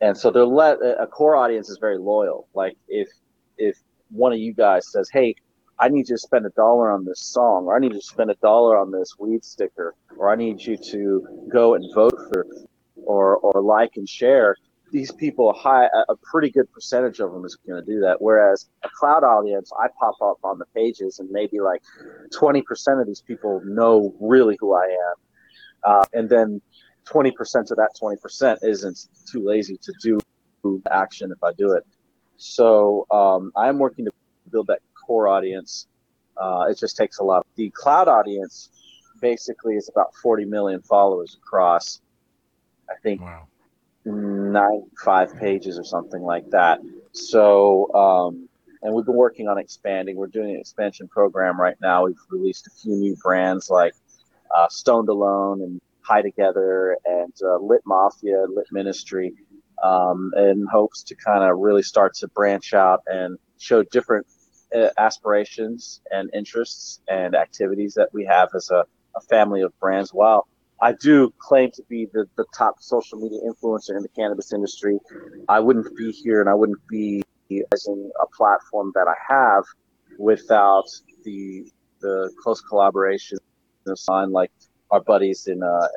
and so they're let a core audience is very loyal. Like if if one of you guys says, "Hey, I need you to spend a dollar on this song, or I need you to spend a dollar on this weed sticker, or I need you to go and vote for, or or like and share," these people, a high a pretty good percentage of them is going to do that. Whereas a cloud audience, I pop up on the pages, and maybe like twenty percent of these people know really who I am, uh, and then 20% of that 20% isn't too lazy to do action if I do it. So um, I'm working to build that core audience. Uh, it just takes a lot. The cloud audience basically is about 40 million followers across, I think, wow. 95 pages or something like that. So, um, and we've been working on expanding. We're doing an expansion program right now. We've released a few new brands like uh, Stoned Alone and High Together and uh, Lit Mafia, Lit Ministry, um, in hopes to kind of really start to branch out and show different uh, aspirations and interests and activities that we have as a, a family of brands. While I do claim to be the, the top social media influencer in the cannabis industry, I wouldn't be here and I wouldn't be as in a platform that I have without the the close collaboration on like our buddies in uh,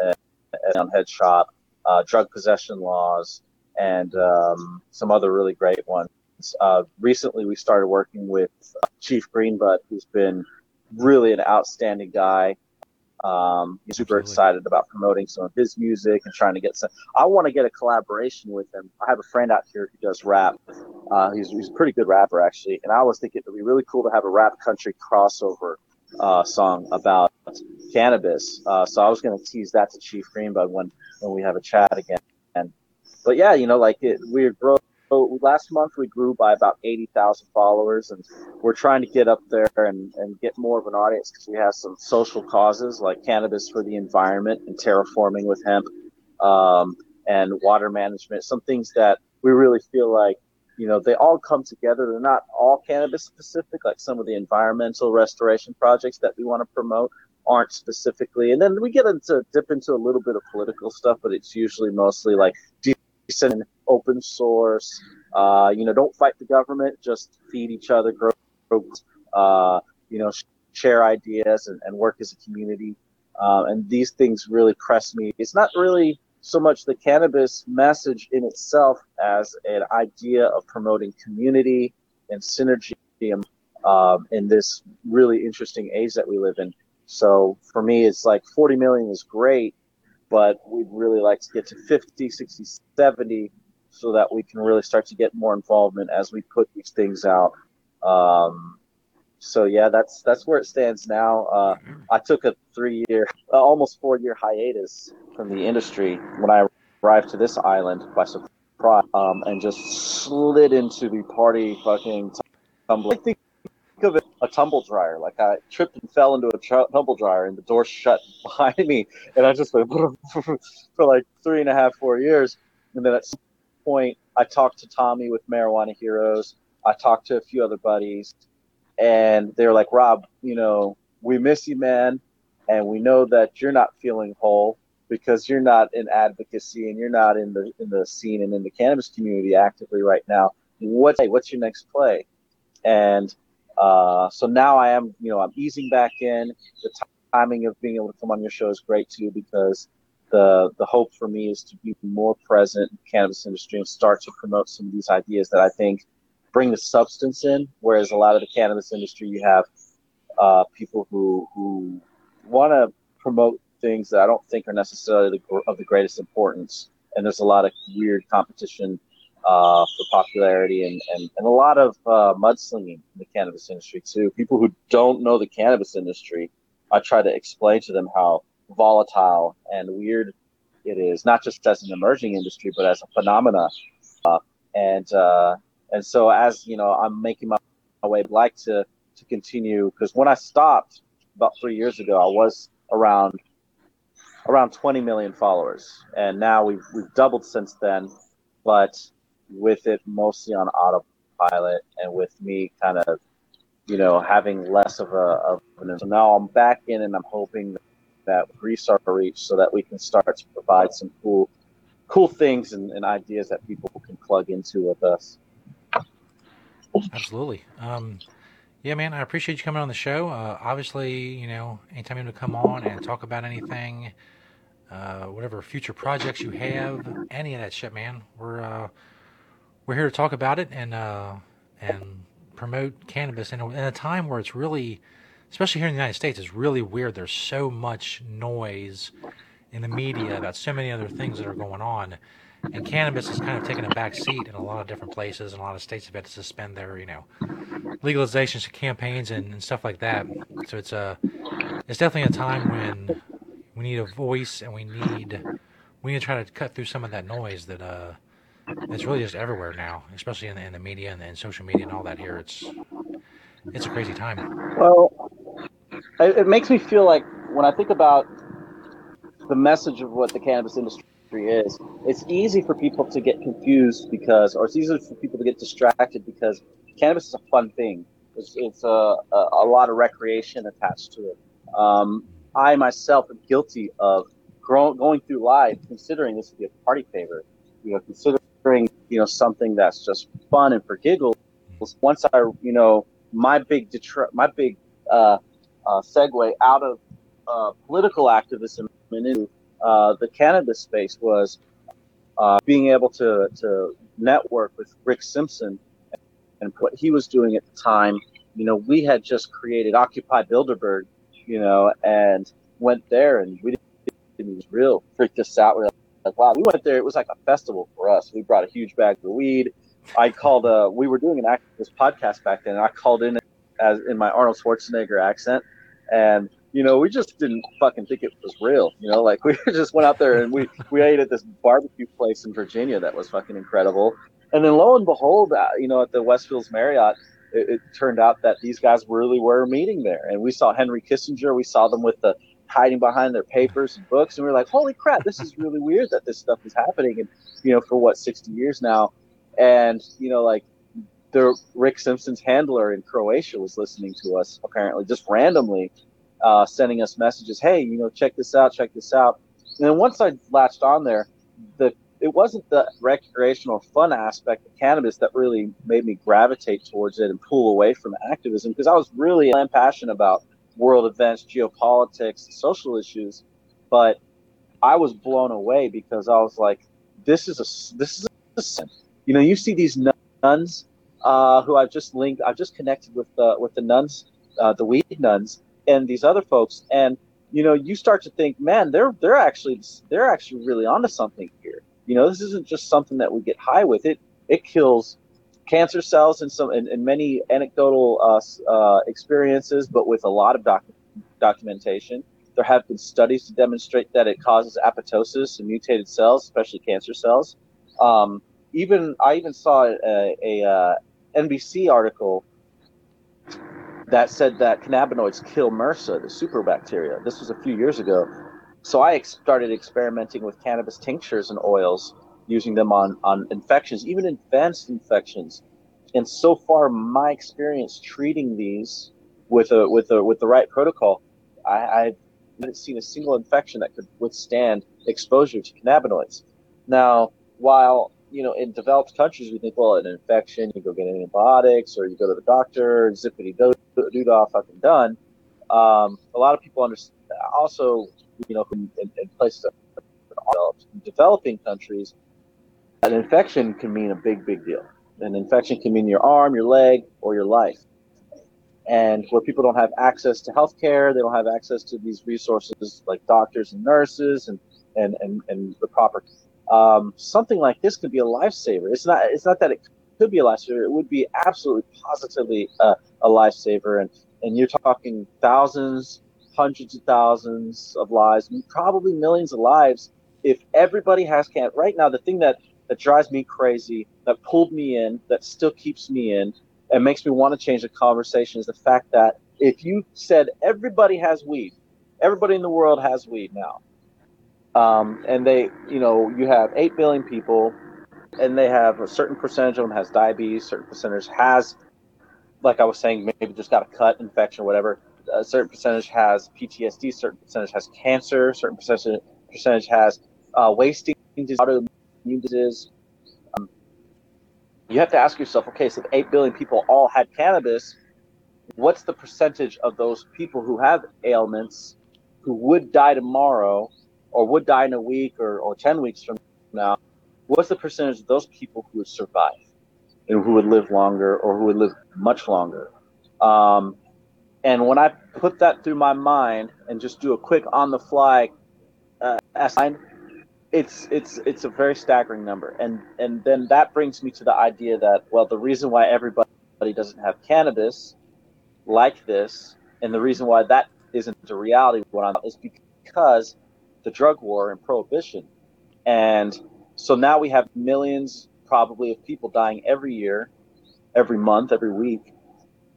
on Headshot, uh, drug possession laws, and um, some other really great ones. Uh, recently, we started working with Chief Greenbud, who's been really an outstanding guy. Um, he's super excited about promoting some of his music and trying to get some. I want to get a collaboration with him. I have a friend out here who does rap. Uh, he's, he's a pretty good rapper, actually. And I was thinking it would be really cool to have a rap country crossover uh, song about cannabis. Uh, so I was going to tease that to Chief Greenbud when when we have a chat again. And but yeah, you know, like it, we grow. Last month we grew by about eighty thousand followers, and we're trying to get up there and, and get more of an audience because we have some social causes like cannabis for the environment and terraforming with hemp, um, and water management. Some things that we really feel like you know they all come together they're not all cannabis specific like some of the environmental restoration projects that we want to promote aren't specifically and then we get into dip into a little bit of political stuff but it's usually mostly like decent open source uh, you know don't fight the government just feed each other grow uh, you know share ideas and, and work as a community Um, and these things really press me. It's not really so much the cannabis message in itself as an idea of promoting community and synergy um, in this really interesting age that we live in. So for me, it's like 40 million is great, but we'd really like to get to 50, 60, 70 so that we can really start to get more involvement as we put these things out. Um, so yeah, that's that's where it stands now. Uh, I took a three-year, uh, almost four-year hiatus from the industry when I arrived to this island by surprise, um, and just slid into the party fucking tumbler. I think of it a tumble dryer. Like I tripped and fell into a tr- tumble dryer, and the door shut (laughs) behind me, and I just went (laughs) for like three and a half, four years, and then at some point, I talked to Tommy with Marijuana Heroes. I talked to a few other buddies, and they're like, Rob, you know, we miss you, man, and we know that you're not feeling whole because you're not in advocacy and you're not in the in the scene and in the cannabis community actively right now. What's what's your next play? And uh, so now I am, you know, I'm easing back in. The timing of being able to come on your show is great too because the the hope for me is to be more present in the cannabis industry and start to promote some of these ideas that I think bring the substance in. Whereas a lot of the cannabis industry, you have uh, people who who want to promote things that I don't think are necessarily the, of the greatest importance, and there's a lot of weird competition uh, for popularity and, and, and a lot of uh, mudslinging in the cannabis industry too. People who don't know the cannabis industry, I try to explain to them how volatile and weird it is, not just as an emerging industry, but as a phenomena. Uh, and uh, and so as you know, I'm making my, my way. I'd like to to continue because when I stopped about three years ago, I was around around 20 million followers, and now we've we've doubled since then. But with it mostly on autopilot and with me kind of, you know, having less of a, of an, so now I'm back in and I'm hoping that increase our reach so that we can start to provide some cool, cool things and, and ideas that people can plug into with us.
Absolutely. Um, yeah, man, I appreciate you coming on the show. Uh, obviously, you know, anytime you want to come on and talk about anything, uh, whatever future projects you have, any of that shit, man, we're uh, we're here to talk about it and uh, and promote cannabis in a, in a time where it's really, especially here in the United States, it's really weird. There's so much noise in the media about so many other things that are going on, and cannabis has kind of taken a back seat in a lot of different places, and a lot of states have had to suspend their, you know, legalization campaigns and, and stuff like that. So it's a, it's definitely a time when we need a voice and we need, we need to try to cut through some of that noise that uh it's really just everywhere now, especially in the, in the media and, and social media and all that. Here, it's it's a crazy time.
Well, it, it makes me feel like when I think about the message of what the cannabis industry is, it's easy for people to get confused because, or it's easy for people to get distracted because cannabis is a fun thing. It's, it's a, a, a lot of recreation attached to it. Um, I myself am guilty of grow, going through life considering this to be a party favor. You know, considering you know something that's just fun and for giggles. Once I you know my big detri- my big uh, uh, segue out of uh, political activism into uh, the cannabis space was uh, being able to to network with Rick Simpson and what he was doing at the time. You know, we had just created Occupy Bilderberg, you know, and went there and we didn't, was real freaked us out. We like, wow, we went there. It was like a festival for us. We brought a huge bag of weed. I called. Uh, we were doing an activist podcast back then. I called in as in my Arnold Schwarzenegger accent, and you know, we just didn't fucking think it was real. You know, like (laughs) we just went out there and we we ate at this barbecue place in Virginia that was fucking incredible. And then lo and behold, uh, you know, at the Westfields Marriott, it, it turned out that these guys really were meeting there, and we saw Henry Kissinger. We saw them with the hiding behind their papers and books, and we are like, holy crap, this is really weird that this stuff is happening. And you know, for what sixty years now, and you know, like the Rick Simpson's handler in Croatia was listening to us apparently just randomly, uh, sending us messages. Hey, you know, check this out, check this out. And then once I latched on there, the it wasn't the recreational fun aspect of cannabis that really made me gravitate towards it and pull away from activism because I was really passionate about world events, geopolitics, social issues, but I was blown away because I was like, this is a this is a sin. You know, you see these nuns uh, who I've just linked, I've just connected with the with the nuns, uh, the weed nuns, and these other folks, and you know, you start to think, man, they're they're actually they're actually really onto something here. You know, this isn't just something that we get high with. It it kills cancer cells in some in, in many anecdotal uh, uh, experiences, but with a lot of doc- documentation. There have been studies to demonstrate that it causes apoptosis in mutated cells, especially cancer cells. Um, even I even saw a, a uh, NBC article that said that cannabinoids kill MRSA, the superbacteria. This was a few years ago. So I ex- started experimenting with cannabis tinctures and oils, using them on, on infections, even advanced infections. And so far, my experience treating these with a with a with the right protocol, I, I haven't seen a single infection that could withstand exposure to cannabinoids. Now, while you know, in developed countries, we think, well, an infection, you go get antibiotics, or you go to the doctor, zippity doo dah, fucking done. Um, a lot of people understand. Also, you know, in, in places developed, in developing countries, an infection can mean a big, big deal. An infection can mean your arm, your leg, or your life. And where people don't have access to healthcare, they don't have access to these resources like doctors and nurses and and and, and the proper um, something like this could be a lifesaver. It's not. It's not that it could be a lifesaver. It would be absolutely, positively a, a lifesaver. And and you're talking thousands, hundreds of thousands of lives, probably millions of lives. If everybody has can right now, the thing that that drives me crazy, that pulled me in, that still keeps me in, and makes me want to change the conversation is the fact that if you said everybody has weed, everybody in the world has weed now um, and they, you know, you have 8 billion people, and they have a certain percentage of them has diabetes, certain percentage has, like I was saying, maybe just got a cut infection whatever. A certain percentage has PTSD, certain percentage has cancer, certain percentage percentage has uh, wasting disease, disease. Um, you have to ask yourself, okay, so if 8 billion people all had cannabis, what's the percentage of those people who have ailments who would die tomorrow or would die in a week or, or 10 weeks from now, what's the percentage of those people who would survive and who would live longer or who would live much longer? Um, and when I put that through my mind and just do a quick on the fly uh, assign, it's it's it's a very staggering number. And and then that brings me to the idea that well, the reason why everybody doesn't have cannabis like this, and the reason why that isn't a reality, is because the drug war and prohibition. And so now we have millions, probably, of people dying every year, every month, every week.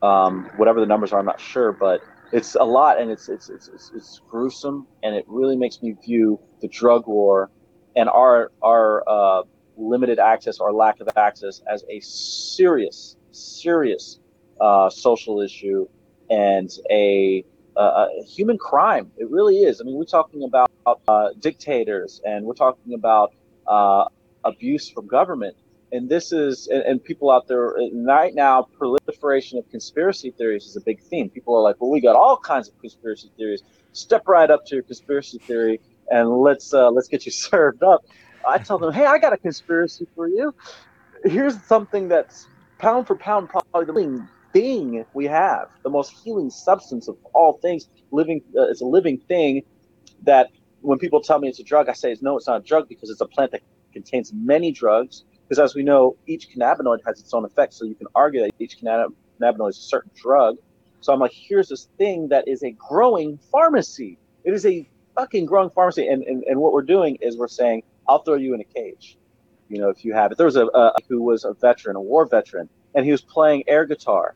Um, whatever the numbers are, I'm not sure, but it's a lot, and it's it's it's it's, it's gruesome, and it really makes me view the drug war and our our uh, limited access or lack of access as a serious, serious uh, social issue and a uh, a human crime. It really is. I mean, we're talking about uh, dictators and we're talking about uh, abuse from government. And this is, and, and, people out there right now, proliferation of conspiracy theories is a big theme. People are like, well, we got all kinds of conspiracy theories. Step right up to your conspiracy theory and let's uh, let's get you (laughs) served up. I tell them, hey, I got a conspiracy for you. Here's something that's pound for pound probably the thing we have, the most healing substance of all things. Living, uh, it's a living thing that when people tell me it's a drug, I say no, it's not a drug because it's a plant that contains many drugs. Because as we know, each cannabinoid has its own effect, so you can argue that each cannabinoid is a certain drug. So I'm like, here's this thing that is a growing pharmacy. It is a fucking growing pharmacy, and and, and what we're doing is we're saying, I'll throw you in a cage. You know, if you have it. There was a, a who was a veteran, a war veteran, and he was playing air guitar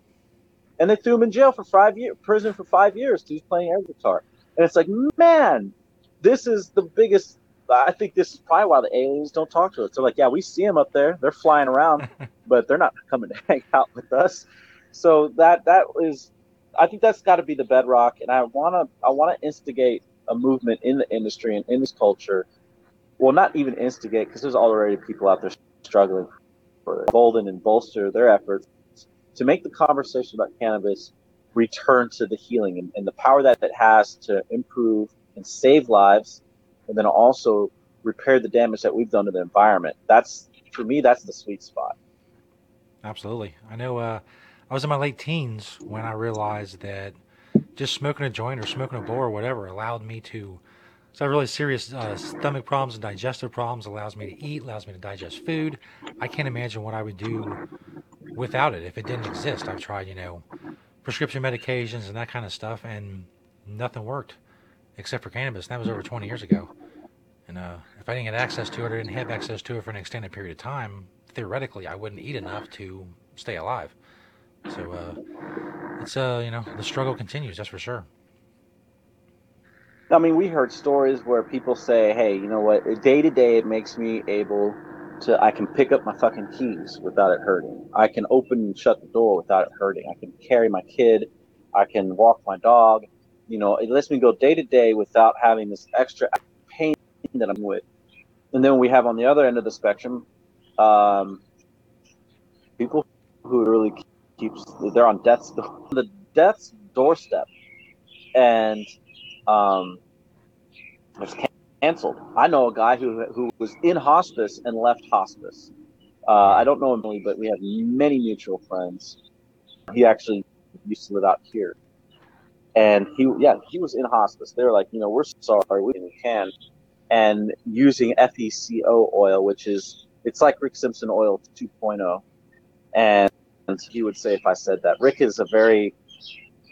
and they threw him in jail for five years, prison for five years. He's playing air guitar, and it's like, man, this is the biggest. I think this is probably why the aliens don't talk to us. They're like, yeah, we see them up there. They're flying around, (laughs) but they're not coming to (laughs) hang out with us. So that that is, I think that's got to be the bedrock. And I wanna I wanna instigate a movement in the industry and in this culture. Well, not even instigate because there's already people out there struggling for it. Bolden and bolster their efforts to make the conversation about cannabis return to the healing and, and the power that it has to improve and save lives, and then also repair the damage that we've done to the environment. That's for me. That's the sweet spot.
Absolutely. I know uh, I was in my late teens when I realized that just smoking a joint or smoking a bowl or whatever allowed me to. So I have really serious uh, stomach problems and digestive problems. Allows me to eat, allows me to digest food. I can't imagine what I would do without it if it didn't exist. I've tried, you know, prescription medications and that kind of stuff, and nothing worked except for cannabis. And that was over 20 years ago. And uh, if I didn't get access to it or didn't have access to it for an extended period of time, theoretically, I wouldn't eat enough to stay alive. So uh, it's uh, you know, the struggle continues. That's for sure.
I mean, we heard stories where people say, "Hey, you know what? Day to day, it makes me able to. I can pick up my fucking keys without it hurting. I can open and shut the door without it hurting. I can carry my kid. I can walk my dog. You know, it lets me go day to day without having this extra pain that I'm with. And then we have on the other end of the spectrum, um, people who really keeps they're on death's (laughs) the death's doorstep, and um, it's canceled. I know a guy who who was in hospice and left hospice. Uh, I don't know him really, but we have many mutual friends. He actually used to live out here, and he yeah he was in hospice. They were like, you know, we're sorry, we can, and using FECO oil, which is it's like Rick Simpson oil 2.0, and he would say if I said that. Rick is a very,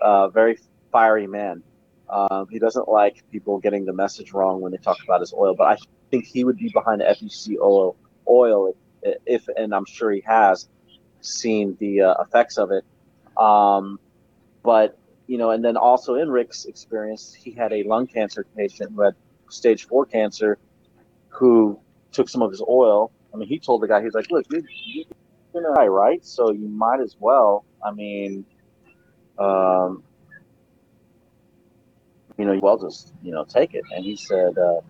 uh, very fiery man. Um, he doesn't like people getting the message wrong when they talk about his oil, but I think he would be behind FEC oil, oil if, if and I'm sure he has seen the uh, effects of it. Um, but you know, and then also in Rick's experience, he had a lung cancer patient who had stage four cancer, who took some of his oil. I mean, he told the guy, he's like, "Look, you, you gonna die, right? So you might as well. I mean, um, you know, well, just you know, take it. And he said, uh,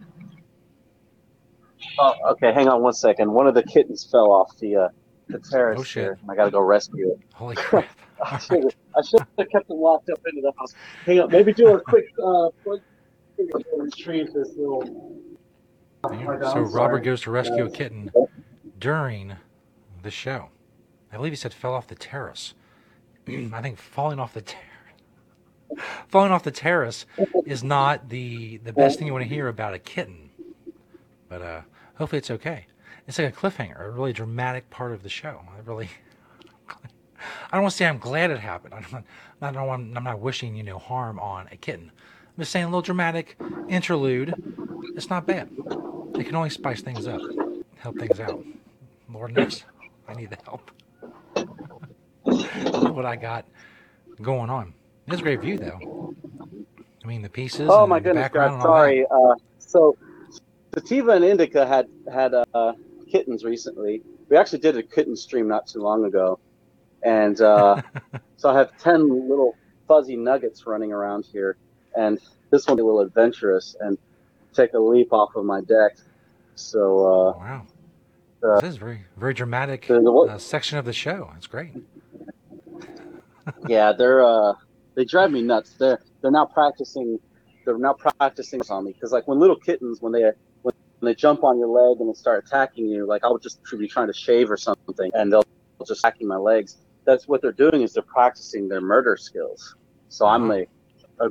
"Oh, okay, hang on one second. One of the kittens fell off the uh, the terrace
Oh, shit.
here. I got to go rescue it.
Holy (laughs) crap!
I should have I should have kept it locked up into the house. Hang on, maybe do a quick uh, quick retrieve this little."
So Robert goes to rescue a kitten during the show. I believe he said fell off the terrace. (clears throat) I think falling off the ter- falling off the terrace is not the the best thing you want to hear about a kitten. But uh, hopefully it's okay. It's like a cliffhanger, a really dramatic part of the show. I really, (laughs) I don't want to say I'm glad it happened. I'm not, I don't want, I'm not wishing you know harm on a kitten. I'm just saying a little dramatic interlude. It's not bad. It can only spice things up, help things out. Lord knows, I need the help. What I got going on. It's a great view though. I mean the pieces.
Oh my
the
goodness,
background
God,
and all that.
sorry. Uh, so, Sativa and Indica had had uh, kittens recently. We actually did a kitten stream not too long ago, and uh, (laughs) so I have ten little fuzzy nuggets running around here, and this one a little adventurous and take a leap off of my deck. So, uh,
wow,
uh,
This is very very dramatic
the- the
uh, section of the show. It's great.
Yeah, they're uh, they drive me nuts. They're they're now practicing. They're now practicing on me because like when little kittens when they when they jump on your leg and they start attacking you, like I would just be trying to shave or something, and they'll just attacking my legs. That's what they're doing is they're practicing their murder skills. So I'm a, a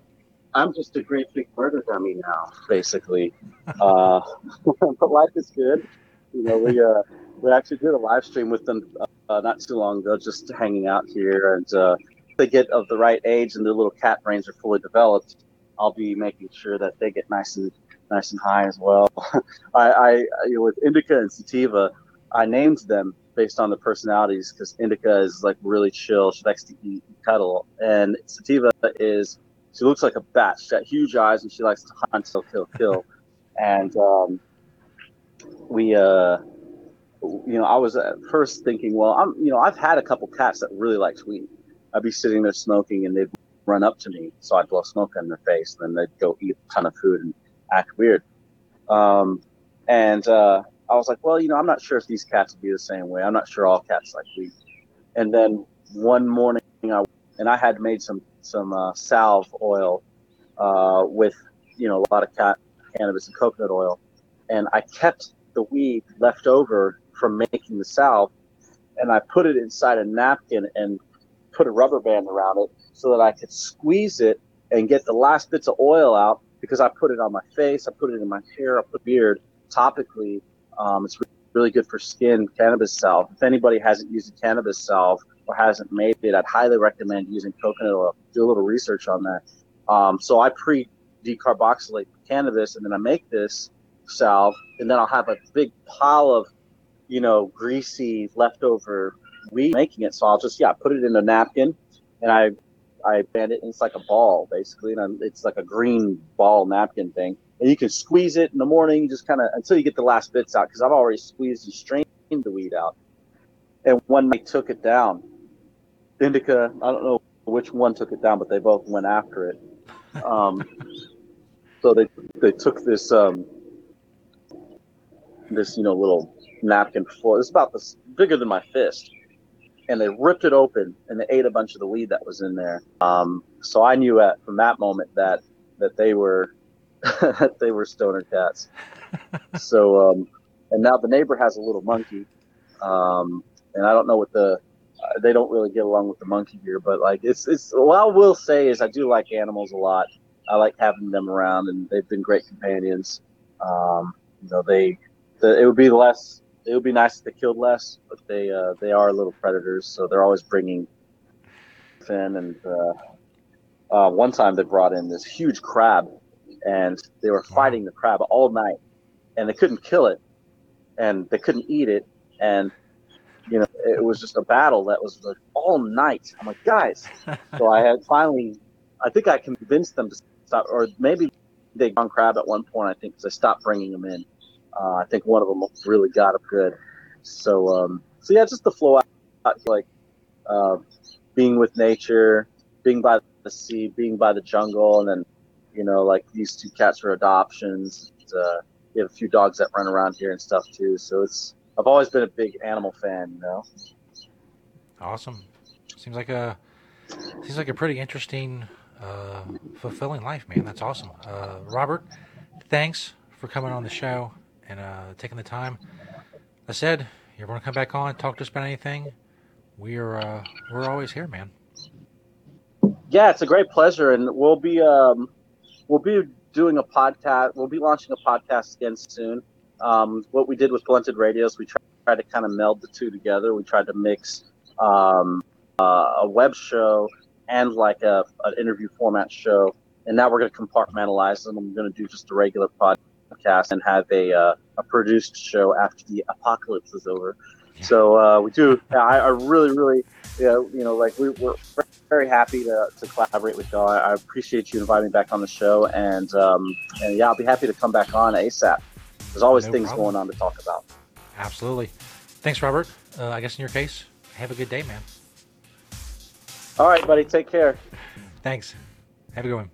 I'm just a great big murder dummy now, basically. uh, (laughs) but life is good. You know, we uh, we actually did a live stream with them uh, not too long ago, just hanging out here. And uh, if they get of the right age and their little cat brains are fully developed, I'll be making sure that they get nice and nice and high as well. (laughs) I, I you know, with Indica and Sativa, I named them based on the personalities because Indica is like really chill. She likes to eat and cuddle, and Sativa is she looks like a bat. She's got huge eyes and she likes to hunt, kill, kill, kill. (laughs) and um, we, uh, you know, I was at first thinking, well, I'm, you know, I've had a couple cats that really liked weed. I'd be sitting there smoking and they'd run up to me, so I'd blow smoke in their face, and then they'd go eat a ton of food and act weird. Um, and uh, I was like, well, you know, I'm not sure if these cats would be the same way. I'm not sure all cats like weed. And then one morning, I and I had made some some uh, salve oil uh, with you know a lot of cat cannabis and coconut oil, and I kept the weed left over from making the salve, and I put it inside a napkin and put a rubber band around it so that I could squeeze it and get the last bits of oil out because I put it on my face, I put it in my hair, I put beard topically. Um, it's really good for skin cannabis salve. If anybody hasn't used a cannabis salve or hasn't made it, I'd highly recommend using coconut oil. Do a little research on that. Um, so I pre decarboxylate cannabis and then I make this salve and then I'll have a big pile of, you know, greasy leftover weed making it. So I'll just, yeah, put it in a napkin and I, I band it and it's like a ball basically. And I'm, it's like a green ball napkin thing. And you can squeeze it in the morning, just kind of until you get the last bits out. Cause I've already squeezed and strained the weed out. And one I took it down, Indica, I don't know which one took it down, but they both went after it. Um, (laughs) so they they took this um, this you know little napkin full. It's about this bigger than my fist, and they ripped it open and they ate a bunch of the weed that was in there. Um, so I knew at from that moment that that they were that (laughs) they were stoner cats. (laughs) so um, and now the neighbor has a little monkey, um, and I don't know what the uh, they don't really get along with the monkey here, but like it's it's what I will say is I do like animals a lot. I like having them around, and they've been great companions. Um, you know, they the, it would be less. It would be nice if they killed less, but they uh, they are little predators, so they're always bringing in. And uh, uh, one time they brought in this huge crab, and they were fighting the crab all night, and they couldn't kill it, and they couldn't eat it, and you know it was just a battle that was like all night. I'm like, guys. so I had finally, I think I convinced them to stop, or maybe they gone crab at one point. I think because I stopped bringing them in. Uh, I think one of them really got up good. So, um, so yeah, just the flow out, like uh, being with nature, being by the sea, being by the jungle, and then you know, like these two cats are adoptions. Uh, we have a few dogs that run around here and stuff too. So it's I've always been a big animal fan, you know.
Awesome. Seems like a seems like a pretty interesting, uh, fulfilling life, man. That's awesome. Uh, Robert, thanks for coming on the show and uh, taking the time. I said you're going to come back on, talk to us about anything. We're uh, we're always here, man.
Yeah, it's a great pleasure, and we'll be um, we'll be doing a podcast. We'll be launching a podcast again soon. Um, what we did with Blunted Radios, we tried to kind of meld the two together. We tried to mix um, uh, a web show and like a an interview format show, and now we're going to compartmentalize them. I'm going to do just a regular podcast and have a uh, a produced show after the apocalypse is over. So uh, we do. I, I really, really, you know, you know like we, we're very happy to, to collaborate with y'all. I, I appreciate you inviting me back on the show, and um, and yeah, I'll be happy to come back on ASAP. There's always
No
things
problem.
going on to talk about.
Absolutely. Thanks, Robert. Uh, I guess in your case, have a good day, man.
All right, buddy. Take care.
Thanks. Have a good one.